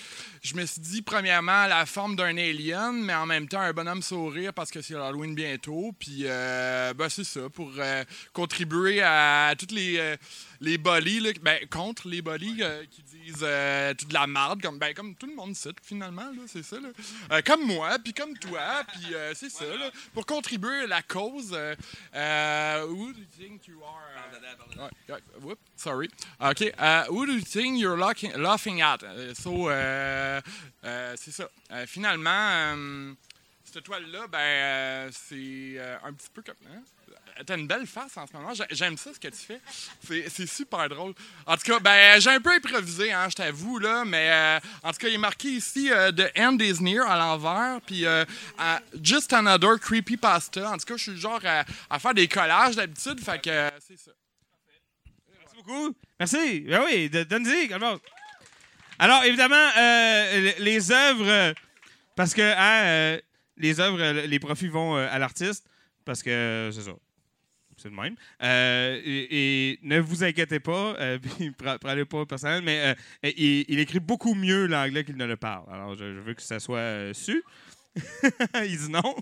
je me suis dit, premièrement, la forme d'un alien, mais en même temps, un bonhomme sourire parce que c'est Halloween bientôt. Puis, ben, c'est ça, pour contribuer à toutes les, les bullies, là, ben, contre les bullies euh, qui disent euh, de la marde, comme, ben, comme tout le monde sait, finalement, là, c'est ça. Là. Euh, comme moi, puis comme toi, puis euh, c'est ça, là, pour contribuer à la cause. Who do you think you are? whoop, sorry. OK. who do you think you're laughing, laughing at? So, c'est ça. Finalement, cette toile-là, ben, c'est un petit peu comme. Hein? T'as une belle face en ce moment. J'ai- J'aime ça, ce que tu fais. C'est- super drôle. En tout cas, ben, j'ai un peu improvisé, hein, je t'avoue, là, mais euh, en tout cas, il est marqué ici euh, The End is near à l'envers, puis euh, Just Another Creepy Pasta. En tout cas, je suis genre à, faire des collages d'habitude, euh, c'est ça. Merci beaucoup. Merci. Ben oui, donne-y, Alors, évidemment, euh, les- œuvres, euh, parce que hein, euh, les œuvres, euh, les profits vont euh, à l'artiste, parce que c'est ça. C'est le même. Euh, et, ne vous inquiétez pas, euh, puis pre- prenez pas personnel, mais euh, il, écrit beaucoup mieux l'anglais qu'il ne le parle. Alors, je, veux que ça soit euh, su. il dit non.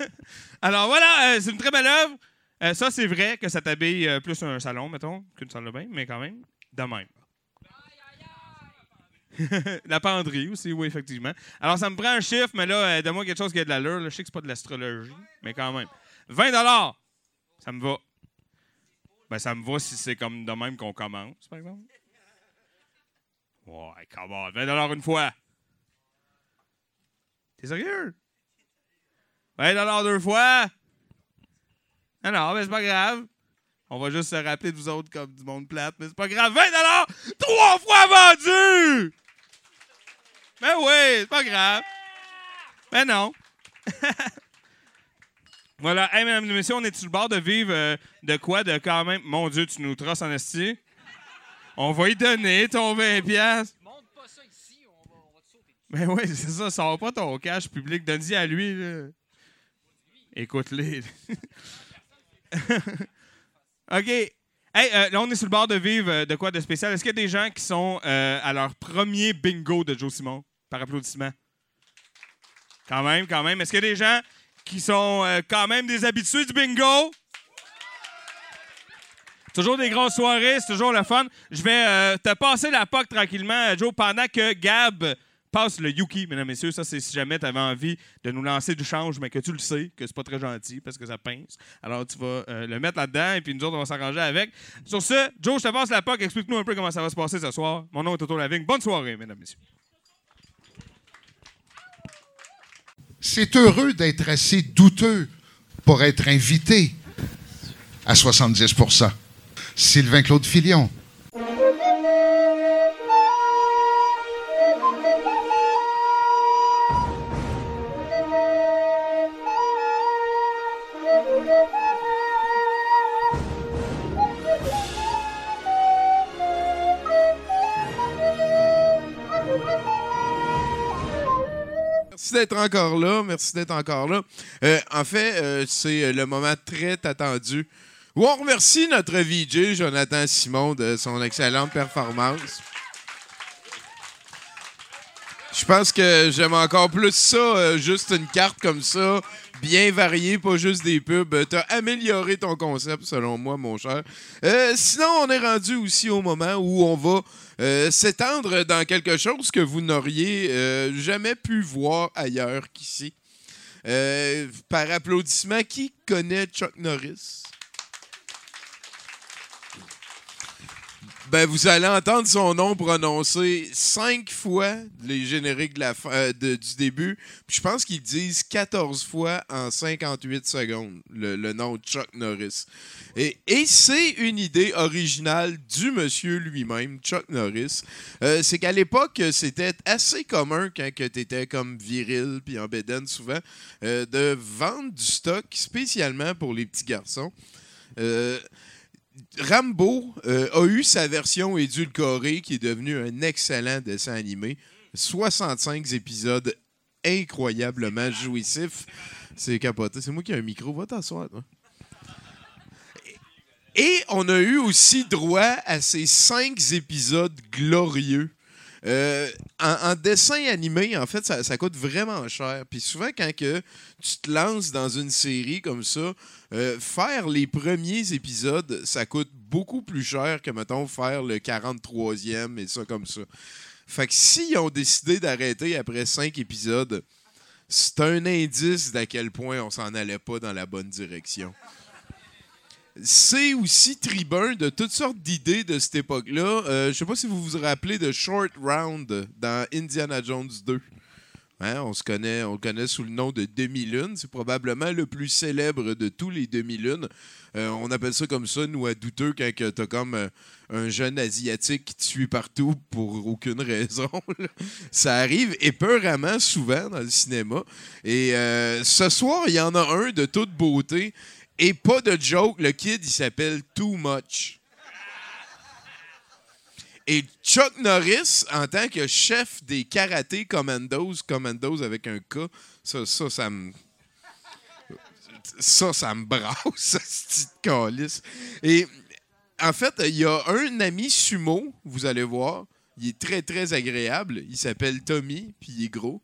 Alors voilà, c'est une très belle œuvre. Ça, c'est vrai que ça t'habille plus un salon, mettons, qu'une salle de bain, mais quand même, de même. la penderie aussi, oui, effectivement. Alors, ça me prend un chiffre, mais là, donne-moi quelque chose qui a de l'allure. Je sais que c'est pas de l'astrologie, mais quand même. 20 ça me va. Ben, ça me va si c'est comme de même qu'on commence, par exemple. Ouais, come on. 20 une fois. T'es sérieux? 20 deux fois? Non, non, mais c'est pas grave. On va juste se rappeler de vous autres comme du monde plate, mais c'est pas grave. 20 trois fois vendu! Ben oui, c'est pas grave. Ben non. voilà. Hey, mesdames et messieurs, on est sur le bord de vivre euh, de quoi? De quand même... Mon Dieu, tu nous trosses en esti. On va y donner ton 20 piastres. Ben oui, c'est ça. Sors pas ton cash public. Donne-y à lui. là. Écoute-les. OK. Hey, euh, là, on est sur le bord de vivre euh, de quoi de spécial? Est-ce qu'il y a des gens qui sont euh, à leur premier bingo de Joe Simon? Par applaudissement? Quand même, quand même. Est-ce qu'il y a des gens qui sont euh, quand même des habitués du bingo? Toujours des grosses soirées, c'est toujours le fun. Je vais euh, te passer la POC tranquillement, euh, Joe, pendant que Gab passe le Yuki, mesdames et messieurs. Ça, c'est si jamais tu avais envie de nous lancer du change, mais que tu le sais, que c'est pas très gentil parce que ça pince. Alors, tu vas le mettre là-dedans et puis nous autres, on va s'arranger avec. Sur ce, Joe, je te passe la POC. Explique-nous un peu comment ça va se passer ce soir. Mon nom est Toto Lavigne. Bonne soirée, mesdames et messieurs. C'est heureux d'être assez douteux pour être invité à 70% Sylvain Claude Filion. D'être encore là. Merci d'être encore là. Euh, en fait, euh, c'est le moment très attendu on remercie notre VJ, Jonathan Simon, de son excellente performance. Je pense que j'aime encore plus ça, euh, juste une carte comme ça, bien variée, pas juste des pubs. Euh, T'as amélioré ton concept, selon moi, mon cher. Euh, sinon, on est rendu aussi au moment où on va euh, s'étendre dans quelque chose que vous n'auriez jamais pu voir ailleurs qu'ici. Par applaudissement, qui connaît Chuck Norris? Ben, vous allez entendre son nom prononcé cinq fois les génériques de la fin- euh, du début. Puis je pense qu'ils disent 14 fois en 58 secondes le, nom de Chuck Norris. Et, c'est une idée originale du monsieur lui-même, Chuck Norris. Euh, c'est qu'à l'époque, c'était assez commun quand tu étais comme viril puis en bédaine souvent, euh, de vendre du stock spécialement pour les petits garçons. Rambo euh, a eu sa version édulcorée qui est devenue un excellent dessin animé. 65 épisodes incroyablement jouissif. C'est capoté. C'est moi qui ai un micro. Va t'asseoir, toi. Et on a eu aussi droit à ces cinq épisodes glorieux. Euh, en, dessin animé, en fait, ça, ça coûte vraiment cher. Puis souvent, quand que tu te lances dans une série comme ça, euh, faire les premiers épisodes, ça coûte beaucoup plus cher que, mettons, faire le 43e et ça comme ça. Fait que s'ils ont décidé d'arrêter après cinq épisodes, c'est un indice d'à quel point on s'en allait pas dans la bonne direction c'est aussi tribun de toutes sortes d'idées de cette époque-là. Euh, je sais pas si vous vous rappelez de Short Round dans Indiana Jones 2. Hein, on se connaît, on le connaît sous le nom de demi-lune. C'est probablement le plus célèbre de tous les demi-lunes. Euh, on appelle ça comme ça, nous, à douteux, quand tu as comme euh, un jeune asiatique qui te suit partout pour aucune raison. ça arrive épeuramment souvent dans le cinéma. Et euh, ce soir, il y en a un de toute beauté. Et pas de joke, le kid, il s'appelle Too Much. Et Chuck Norris, en tant que chef des karaté commandos, commandos avec un K, ça, ça, ça me. Ça, ça me brasse, ce calice. Et en fait, il y a un ami sumo, vous allez voir. Il est très, très agréable. Il s'appelle Tommy, puis il est gros.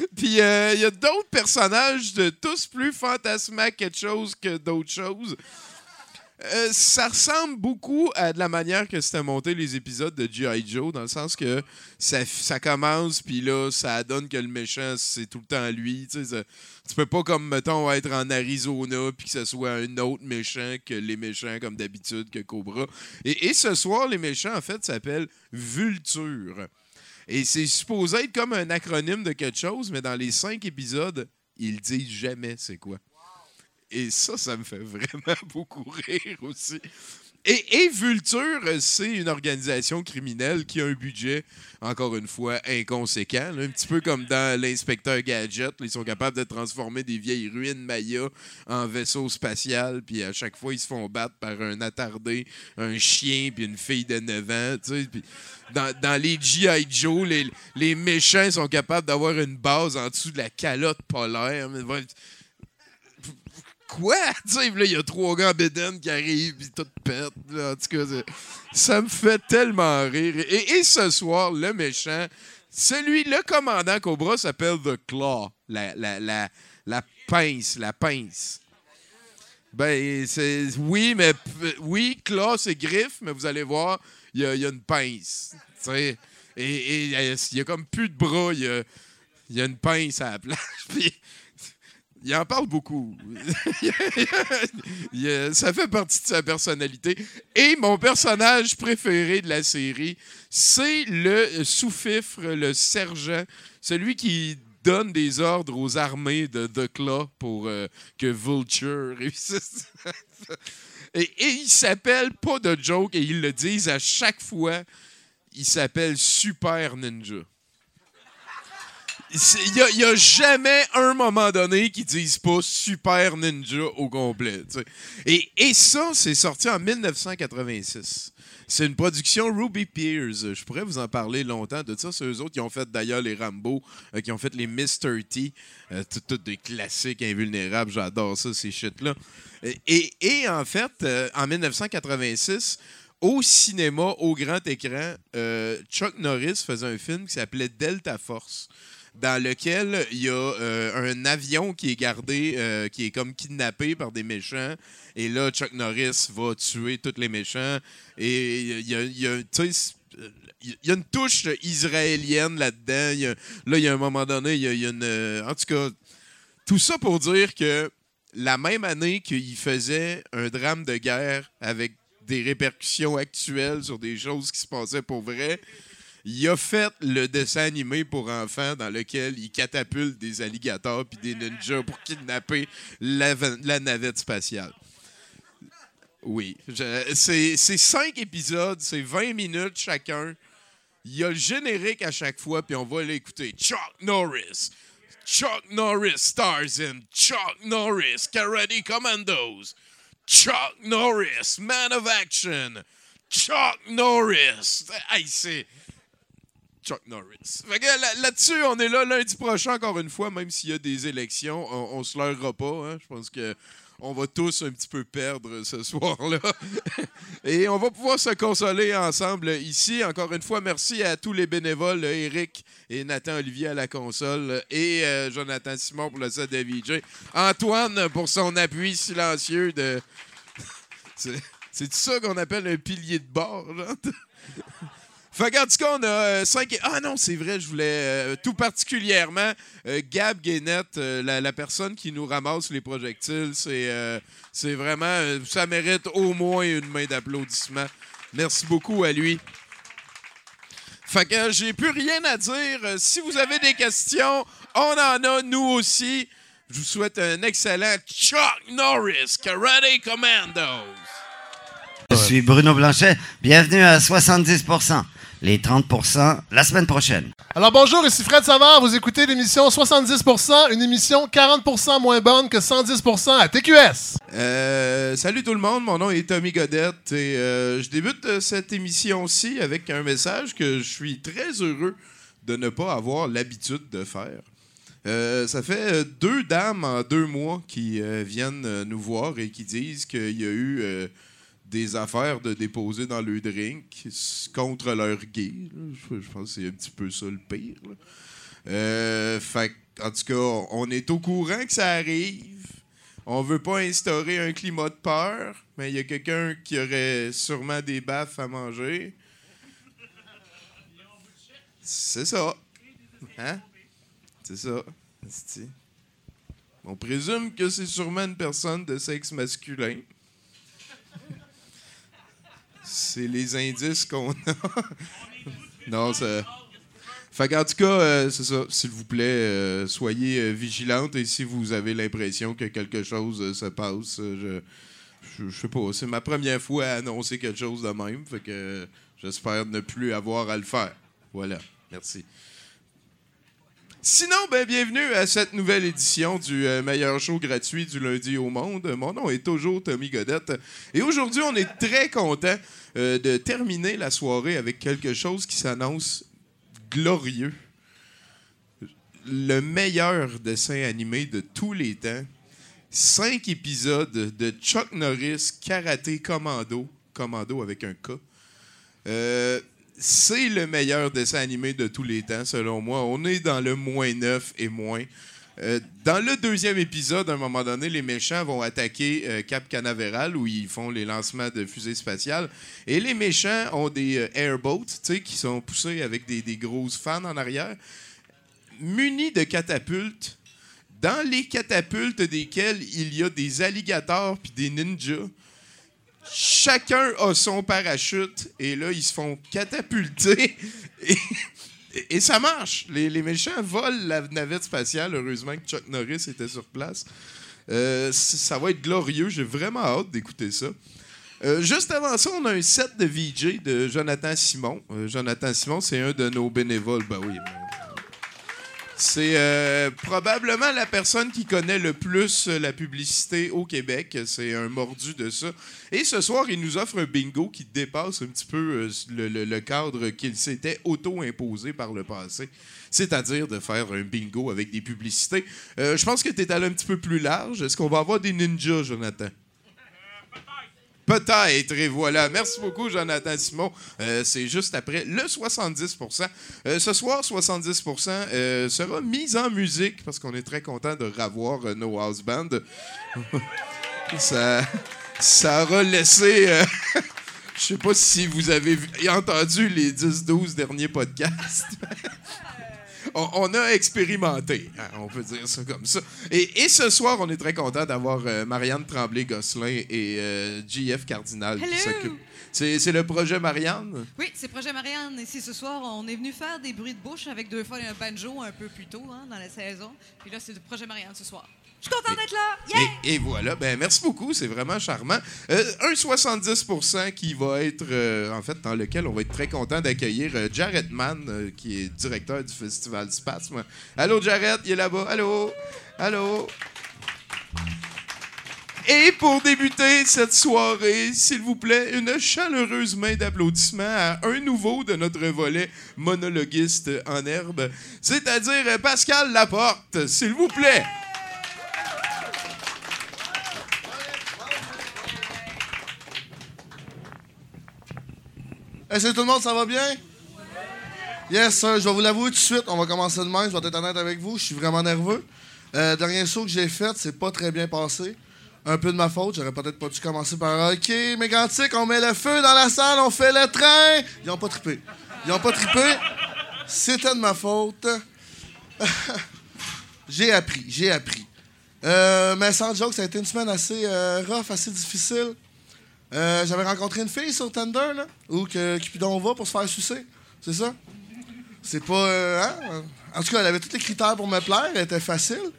Puis euh, il y a d'autres personnages de tous plus fantasmaques quelque chose que d'autres choses. Euh, ça ressemble beaucoup à de la manière que c'était monté les épisodes de G.I. Joe, dans le sens que ça, ça commence, puis là, ça donne que le méchant, c'est tout le temps lui. Tu sais, ça- tu peux pas, comme, mettons, être en Arizona, puis que ce soit un autre méchant que les méchants, comme d'habitude, que Cobra. Et, et ce soir, les méchants, en fait, s'appellent Vulture. Et c'est supposé être comme un acronyme de quelque chose, mais dans les cinq épisodes, ils disent jamais c'est quoi. Et ça, ça me fait vraiment beaucoup rire aussi. Et, Vulture, c'est une organisation criminelle qui a un budget, encore une fois, inconséquent. un petit peu comme dans l'inspecteur Gadget. ils sont capables de transformer des vieilles ruines Maya en vaisseau spatial. Puis à chaque fois, ils se font battre par un attardé, un chien, puis une fille de 9 ans. dans, les G.I. Joe, les méchants sont capables d'avoir une base en dessous de la calotte polaire. Quoi? Tu il y a trois gars en qui arrivent, puis tout pète. là. En tout cas, ça me fait tellement rire. Et, ce soir, le méchant, celui, le commandant Cobra s'appelle The Claw. La, la, la, la pince, la pince. Ben. Oui, mais. Oui, Claw, c'est griffe, mais vous allez voir, il y a, une pince. Tu sais. Et il y a comme plus de bras, il y a, une pince à la. Puis, il en parle beaucoup. Ça fait partie de sa personnalité. Et mon personnage préféré de la série, c'est le sous-fifre, le sergent, celui qui donne des ordres aux armées de The Claw pour euh, que Vulture réussisse. et, et il s'appelle, pas de joke, et ils le disent à chaque fois, il s'appelle Super Ninja. Il n'y a, jamais un moment donné qui disent pas Super Ninja au complet. Et, et ça, c'est sorti en 1986. C'est une production Ruby Pierce. Je pourrais vous en parler longtemps de ça. C'est eux autres qui ont fait d'ailleurs les Rambo, euh, qui ont fait les Mr. T. Euh, des classiques invulnérables. J'adore ça, ces shit-là. Et, et- et en fait, euh, en 1986, au cinéma, au grand écran, euh, Chuck Norris faisait un film qui s'appelait Delta Force dans lequel il y a euh, un avion qui est gardé, euh, qui est comme kidnappé par des méchants. Et là, Chuck Norris va tuer tous les méchants. Et il y a, une touche israélienne là-dedans. Là, il y a un moment donné, il y a, il y a une... euh, En tout cas, tout ça pour dire que la même année qu'il faisait un drame de guerre avec des répercussions actuelles sur des choses qui se passaient pour vrai, il a fait le dessin animé pour enfants dans lequel il catapulte des alligators puis des ninjas pour kidnapper la, navette spatiale. Oui. C'est cinq épisodes, c'est 20 minutes chacun. Il y a le générique à chaque fois, puis on va l'écouter. Chuck Norris. Chuck Norris stars in Chuck Norris Karate Commandos. Chuck Norris, Man of Action. Chuck Norris. Hey, c'est. Chuck Norris. Là-dessus, on est là lundi prochain, encore une fois, même s'il y a des élections, on, on se leurrera pas. hein. Je pense que on va tous un petit peu perdre ce soir-là. Et on va pouvoir se consoler ensemble ici. Encore une fois, merci à tous les bénévoles, Eric et Nathan Olivier à la console et euh, Jonathan Simon pour le set de VJ. Antoine pour son appui silencieux de. C'est ça qu'on appelle un pilier de bord, genre? Fait qu'en tout cas, on a euh, cinq... Ah non, c'est vrai, je voulais euh, tout particulièrement euh, Gab Guénette, la, personne qui nous ramasse les projectiles. C'est c'est vraiment... ça mérite au moins une main d'applaudissement. Merci beaucoup à lui. Fait que j'ai plus rien à dire. Si vous avez des questions, on en a, nous aussi. Je vous souhaite un excellent Chuck Norris Karate Commandos. Je suis Bruno Blanchet. Bienvenue à 70%. Les 30% la semaine prochaine. Alors bonjour, ici Fred Savard. Vous écoutez l'émission 70%, une émission 40% moins bonne que 110% à TQS. Euh, salut tout le monde, mon nom est Tommy Godette et euh, je débute euh, cette émission-ci avec un message que je suis très heureux de ne pas avoir l'habitude de faire. Euh, ça fait deux dames en deux mois qui euh, viennent nous voir et qui disent qu'il y a eu euh, des affaires de déposer dans le drink contre leur là. Je, pense que c'est un petit peu ça le pire. Euh, en tout cas, on est au courant que ça arrive. On veut pas instaurer un climat de peur, mais il y a quelqu'un qui aurait sûrement des baffes à manger. C'est ça. Hein? C'est ça. On présume que c'est sûrement une personne de sexe masculin. C'est les indices qu'on a. non, ça. Fait qu'en tout cas, euh, c'est ça. S'il vous plaît, euh, soyez euh, vigilantes et si vous avez l'impression que quelque chose euh, se passe, je, je, sais pas. C'est ma première fois à annoncer quelque chose de même. J'espère ne plus avoir à le faire. Voilà. Merci. Sinon, ben, bienvenue à cette nouvelle édition du euh, meilleur show gratuit du lundi au monde. Mon nom est toujours Tommy Godette. Et aujourd'hui, on est très content euh, de terminer la soirée avec quelque chose qui s'annonce glorieux. Le meilleur dessin animé de tous les temps. Cinq épisodes de Chuck Norris Karaté Commando. Commando avec un K. Euh, c'est le meilleur dessin animé de tous les temps, selon moi. On est dans le moins 9 et moins. Euh, dans le deuxième épisode, à un moment donné, les méchants vont attaquer euh, Cap Canaveral où ils font les lancements de fusées spatiales. Et les méchants ont des euh, airboats, tu sais, qui sont poussés avec des, des grosses fans en arrière, munis de catapultes. Dans les catapultes desquelles il y a des alligators puis des ninjas. Chacun a son parachute et là, ils se font catapulter. Et, ça marche. Les, les méchants volent la navette spatiale. Heureusement que Chuck Norris était sur place. Euh, ça va être glorieux. J'ai vraiment hâte d'écouter ça. Euh, juste avant ça, on a un set de VJ de Jonathan Simon. Euh, Jonathan Simon, c'est un de nos bénévoles. Ben oui. ben- c'est euh, probablement la personne qui connaît le plus la publicité au Québec. C'est un mordu de ça. Et ce soir, il nous offre un bingo qui dépasse un petit peu euh, le cadre qu'il s'était auto-imposé par le passé. C'est-à-dire de faire un bingo avec des publicités. Euh, je pense que tu es allé un petit peu plus large. Est-ce qu'on va avoir des ninjas, Jonathan? Peut-être, et voilà. Merci beaucoup, Jonathan Simon. Euh, c'est juste après le 70% Euh, Ce soir, 70% euh, sera mis en musique parce qu'on est très content de revoir euh, nos house bands. ça, ça aura laissé. euh, Je sais pas si vous avez entendu les 10-12 derniers podcasts. on, on a expérimenté, hein, on peut dire ça comme ça. Et, et ce soir, on est très content d'avoir euh, Marianne Tremblay-Gosselin et euh, JF Cardinal qui s'occupent. C'est c'est le projet Marianne? Oui, c'est Projet Marianne. Ici ce soir, on est venu faire des bruits de bouche avec deux fois un banjo un peu plus tôt hein, dans la saison. Puis là, c'est le Projet Marianne ce soir. Je suis contente d'être là! Yeah! Et, et voilà, ben merci beaucoup, c'est vraiment charmant. Euh, un 70 qui va être, euh, en fait, dans lequel on va être très content d'accueillir euh, Jared Mann, euh, qui est directeur du festival Spasme. Allô, Jared, il est là-bas. Allô? Allô? Et pour débuter cette soirée, s'il vous plaît, une chaleureuse main d'applaudissement à un nouveau de notre volet monologuiste en herbe, c'est-à-dire Pascal Laporte, s'il vous plaît. Hey, salut tout le monde, ça va bien? Yes, sir, je vais vous l'avouer tout de suite. On va commencer de même. Je vais être honnête avec vous. Je suis vraiment nerveux. Euh, dernier saut que j'ai fait, c'est pas très bien passé. Un peu de ma faute. J'aurais peut-être pas dû commencer par OK, mégantique, on met le feu dans la salle, on fait le train. Ils ont pas trippé. Ils ont pas trippé. C'était de ma faute. j'ai appris, j'ai appris. Euh, mais sans joke, ça a été une semaine assez euh, rough, assez difficile. Euh, J'avais rencontré une fille sur Tinder, là, où que Cupidon va pour se faire sucer. C'est ça? C'est pas. euh, hein? En tout cas, elle avait tous les critères pour me plaire, elle était facile.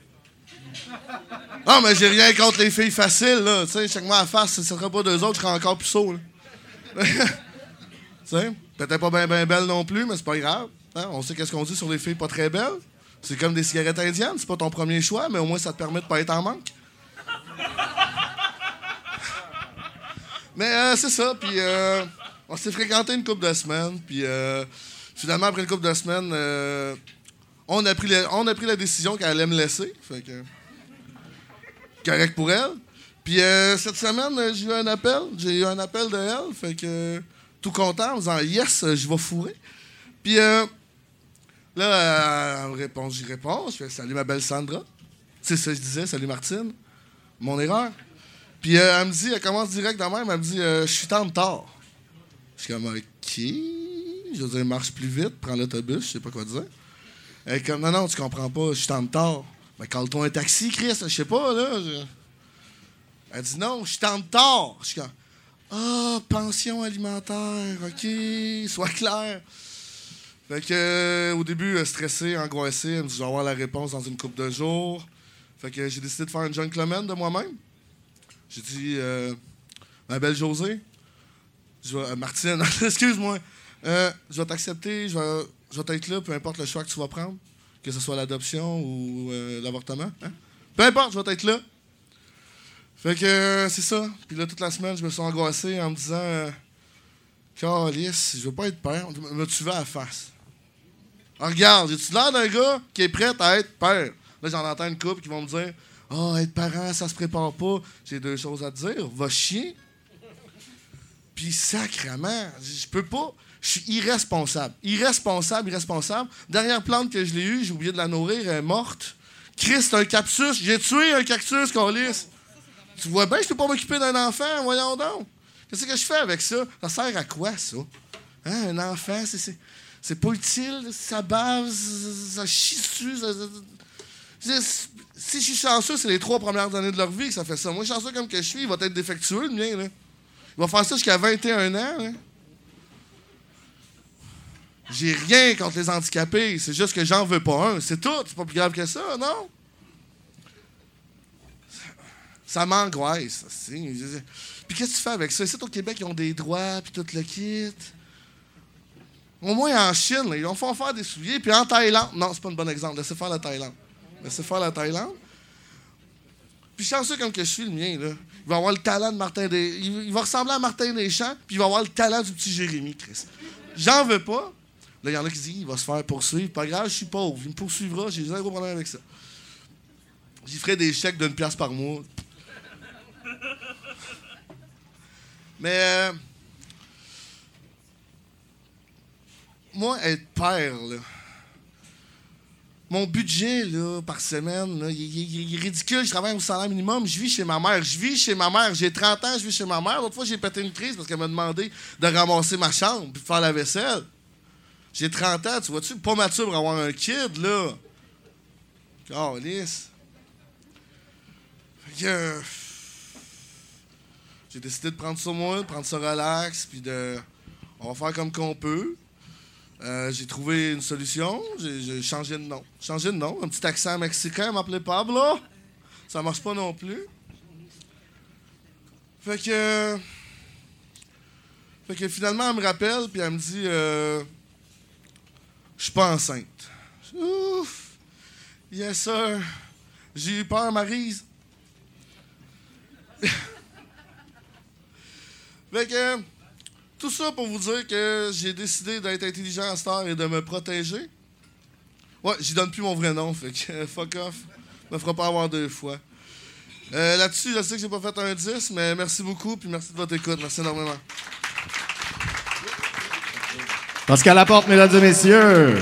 Non, mais j'ai rien contre les filles faciles, là. Tu sais, chaque mois à face, ce serait pas deux autres, je serais encore plus saut, là. tu sais, peut-être pas bien ben belle non plus, mais c'est pas grave. Hein? On sait qu'est-ce qu'on dit sur les filles pas très belles. C'est comme des cigarettes indiennes, c'est pas ton premier choix, mais au moins ça te permet de pas être en manque. Mais euh, c'est ça, puis euh, on s'est fréquenté une couple de semaines, puis euh, finalement, après une couple de semaines, on, a pris la, on a pris la décision qu'elle allait me laisser. Fait que. Correct pour elle. Puis cette semaine, j'ai eu un appel. J'ai eu un appel de elle, fait que. tout content, en disant Yes, je vais fourrer. Puis là, elle me répond, j'y réponds. Je fais Salut ma belle Sandra. C'est ça que je disais, salut Martine. Mon erreur. Puis euh, elle me dit, elle commence direct de même, elle me dit euh, Je suis tant de tard. Je suis comme OK. Je veux dire, marche plus vite, prends l'autobus, je sais pas quoi dire. Elle est comme Non, non, tu comprends pas, je suis tard. Mais cale-toi un taxi, Chris, je sais pas, là. Elle dit Non, je suis tant de tard. Je suis comme Ah, pension alimentaire, OK, sois clair. Fait que, euh, au début, stressé, angoissé, elle me dit Je vais avoir la réponse dans une couple de jours. Fait que j'ai décidé de faire une gentleman de moi-même. J'ai dit, euh, ma belle Josée, je vais, euh, Martine, excuse-moi, euh, je vais t'accepter, je vais, je vais être là, peu importe le choix que tu vas prendre, que ce soit l'adoption ou euh, l'avortement. hein. Peu importe, je vais être là. Fait que c'est ça. Puis là, toute la semaine, je me suis angoissé en me disant, Calice, je veux pas être père, mais tu vas à la face? Ah, regarde, j'ai-tu l'air d'un gars qui est prêt à être père? Là, j'en entends une couple qui vont me dire Ah, être parent, ça se prépare pas. J'ai deux choses à dire. Va chier. Puis sacrement, je peux pas. Je suis irresponsable. Irresponsable, irresponsable. Dernière plante que je l'ai eue, j'ai oublié de la nourrir, elle est morte. Christ, un cactus. J'ai tué un cactus, Colis. Tu vois bien, je peux pas m'occuper d'un enfant, voyons donc. Qu'est-ce que je fais avec ça? Ça sert à quoi, ça? Hein, un enfant, c'est- c'est. Pas utile, ça bave, ça ça chie dessus. Si je suis chanceux, c'est les trois premières années de leur vie que ça fait ça. Moi, chanceux comme que je suis, il va être défectueux, le mien. Là. Il va faire ça jusqu'à 21 ans. J'ai rien contre les handicapés, c'est juste que j'en veux pas un. C'est tout, c'est pas plus grave que ça, non? Ça m'angoisse. Puis qu'est-ce que tu fais avec ça? Ici, au Québec, ils ont des droits, puis tout le kit. Au moins en Chine, là, ils ont fait faire des souliers. Puis en Thaïlande, non, c'est pas un bon exemple. Laissez faire la Thaïlande. Laissez faire la Thaïlande. Puis chanceux comme que je suis, le mien, là. Il va avoir le talent de Martin des... il, il va ressembler à Martin Deschamps, puis il va avoir le talent du petit Jérémy, Chris. J'en veux pas. Là, il y en a qui disent, il va se faire poursuivre. Pas grave, je suis pauvre. Il me poursuivra, j'ai zéro problème avec ça. J'y ferai des chèques d'une pièce par mois. Mais... euh, moi, être père, là, mon budget là, par semaine, il, est ridicule. Je travaille au salaire minimum. Je vis chez ma mère. Je vis chez ma mère. J'ai 30 ans, je vis chez ma mère. L'autre fois, j'ai pété une crise parce qu'elle m'a demandé de ramasser ma chambre et de faire la vaisselle. J'ai 30 ans, tu vois-tu? Pas mature pour avoir un kid, là. Que, euh, J'ai décidé de prendre ça moi, de prendre ça relax, puis de. On va faire comme qu'on peut. Euh, j'ai trouvé une solution. J'ai changé de nom. Changé de nom. Un petit accent mexicain m'appelait Pablo. Ça marche pas non plus. Fait que. Fait que finalement, elle me rappelle, puis elle me dit euh, Je suis pas enceinte. Ouf! Yes, sir. J'ai eu peur, Marise. Fait que, tout ça pour vous dire que j'ai décidé d'être intelligent à cette heure et de me protéger. Ouais, j'y donne plus mon vrai nom, fait que fuck off. Me fera pas avoir deux fois. Euh, Là-dessus, je sais que j'ai pas fait un 10, mais merci beaucoup, puis merci de votre écoute. Merci énormément. Parce qu'à la porte, mesdames et messieurs,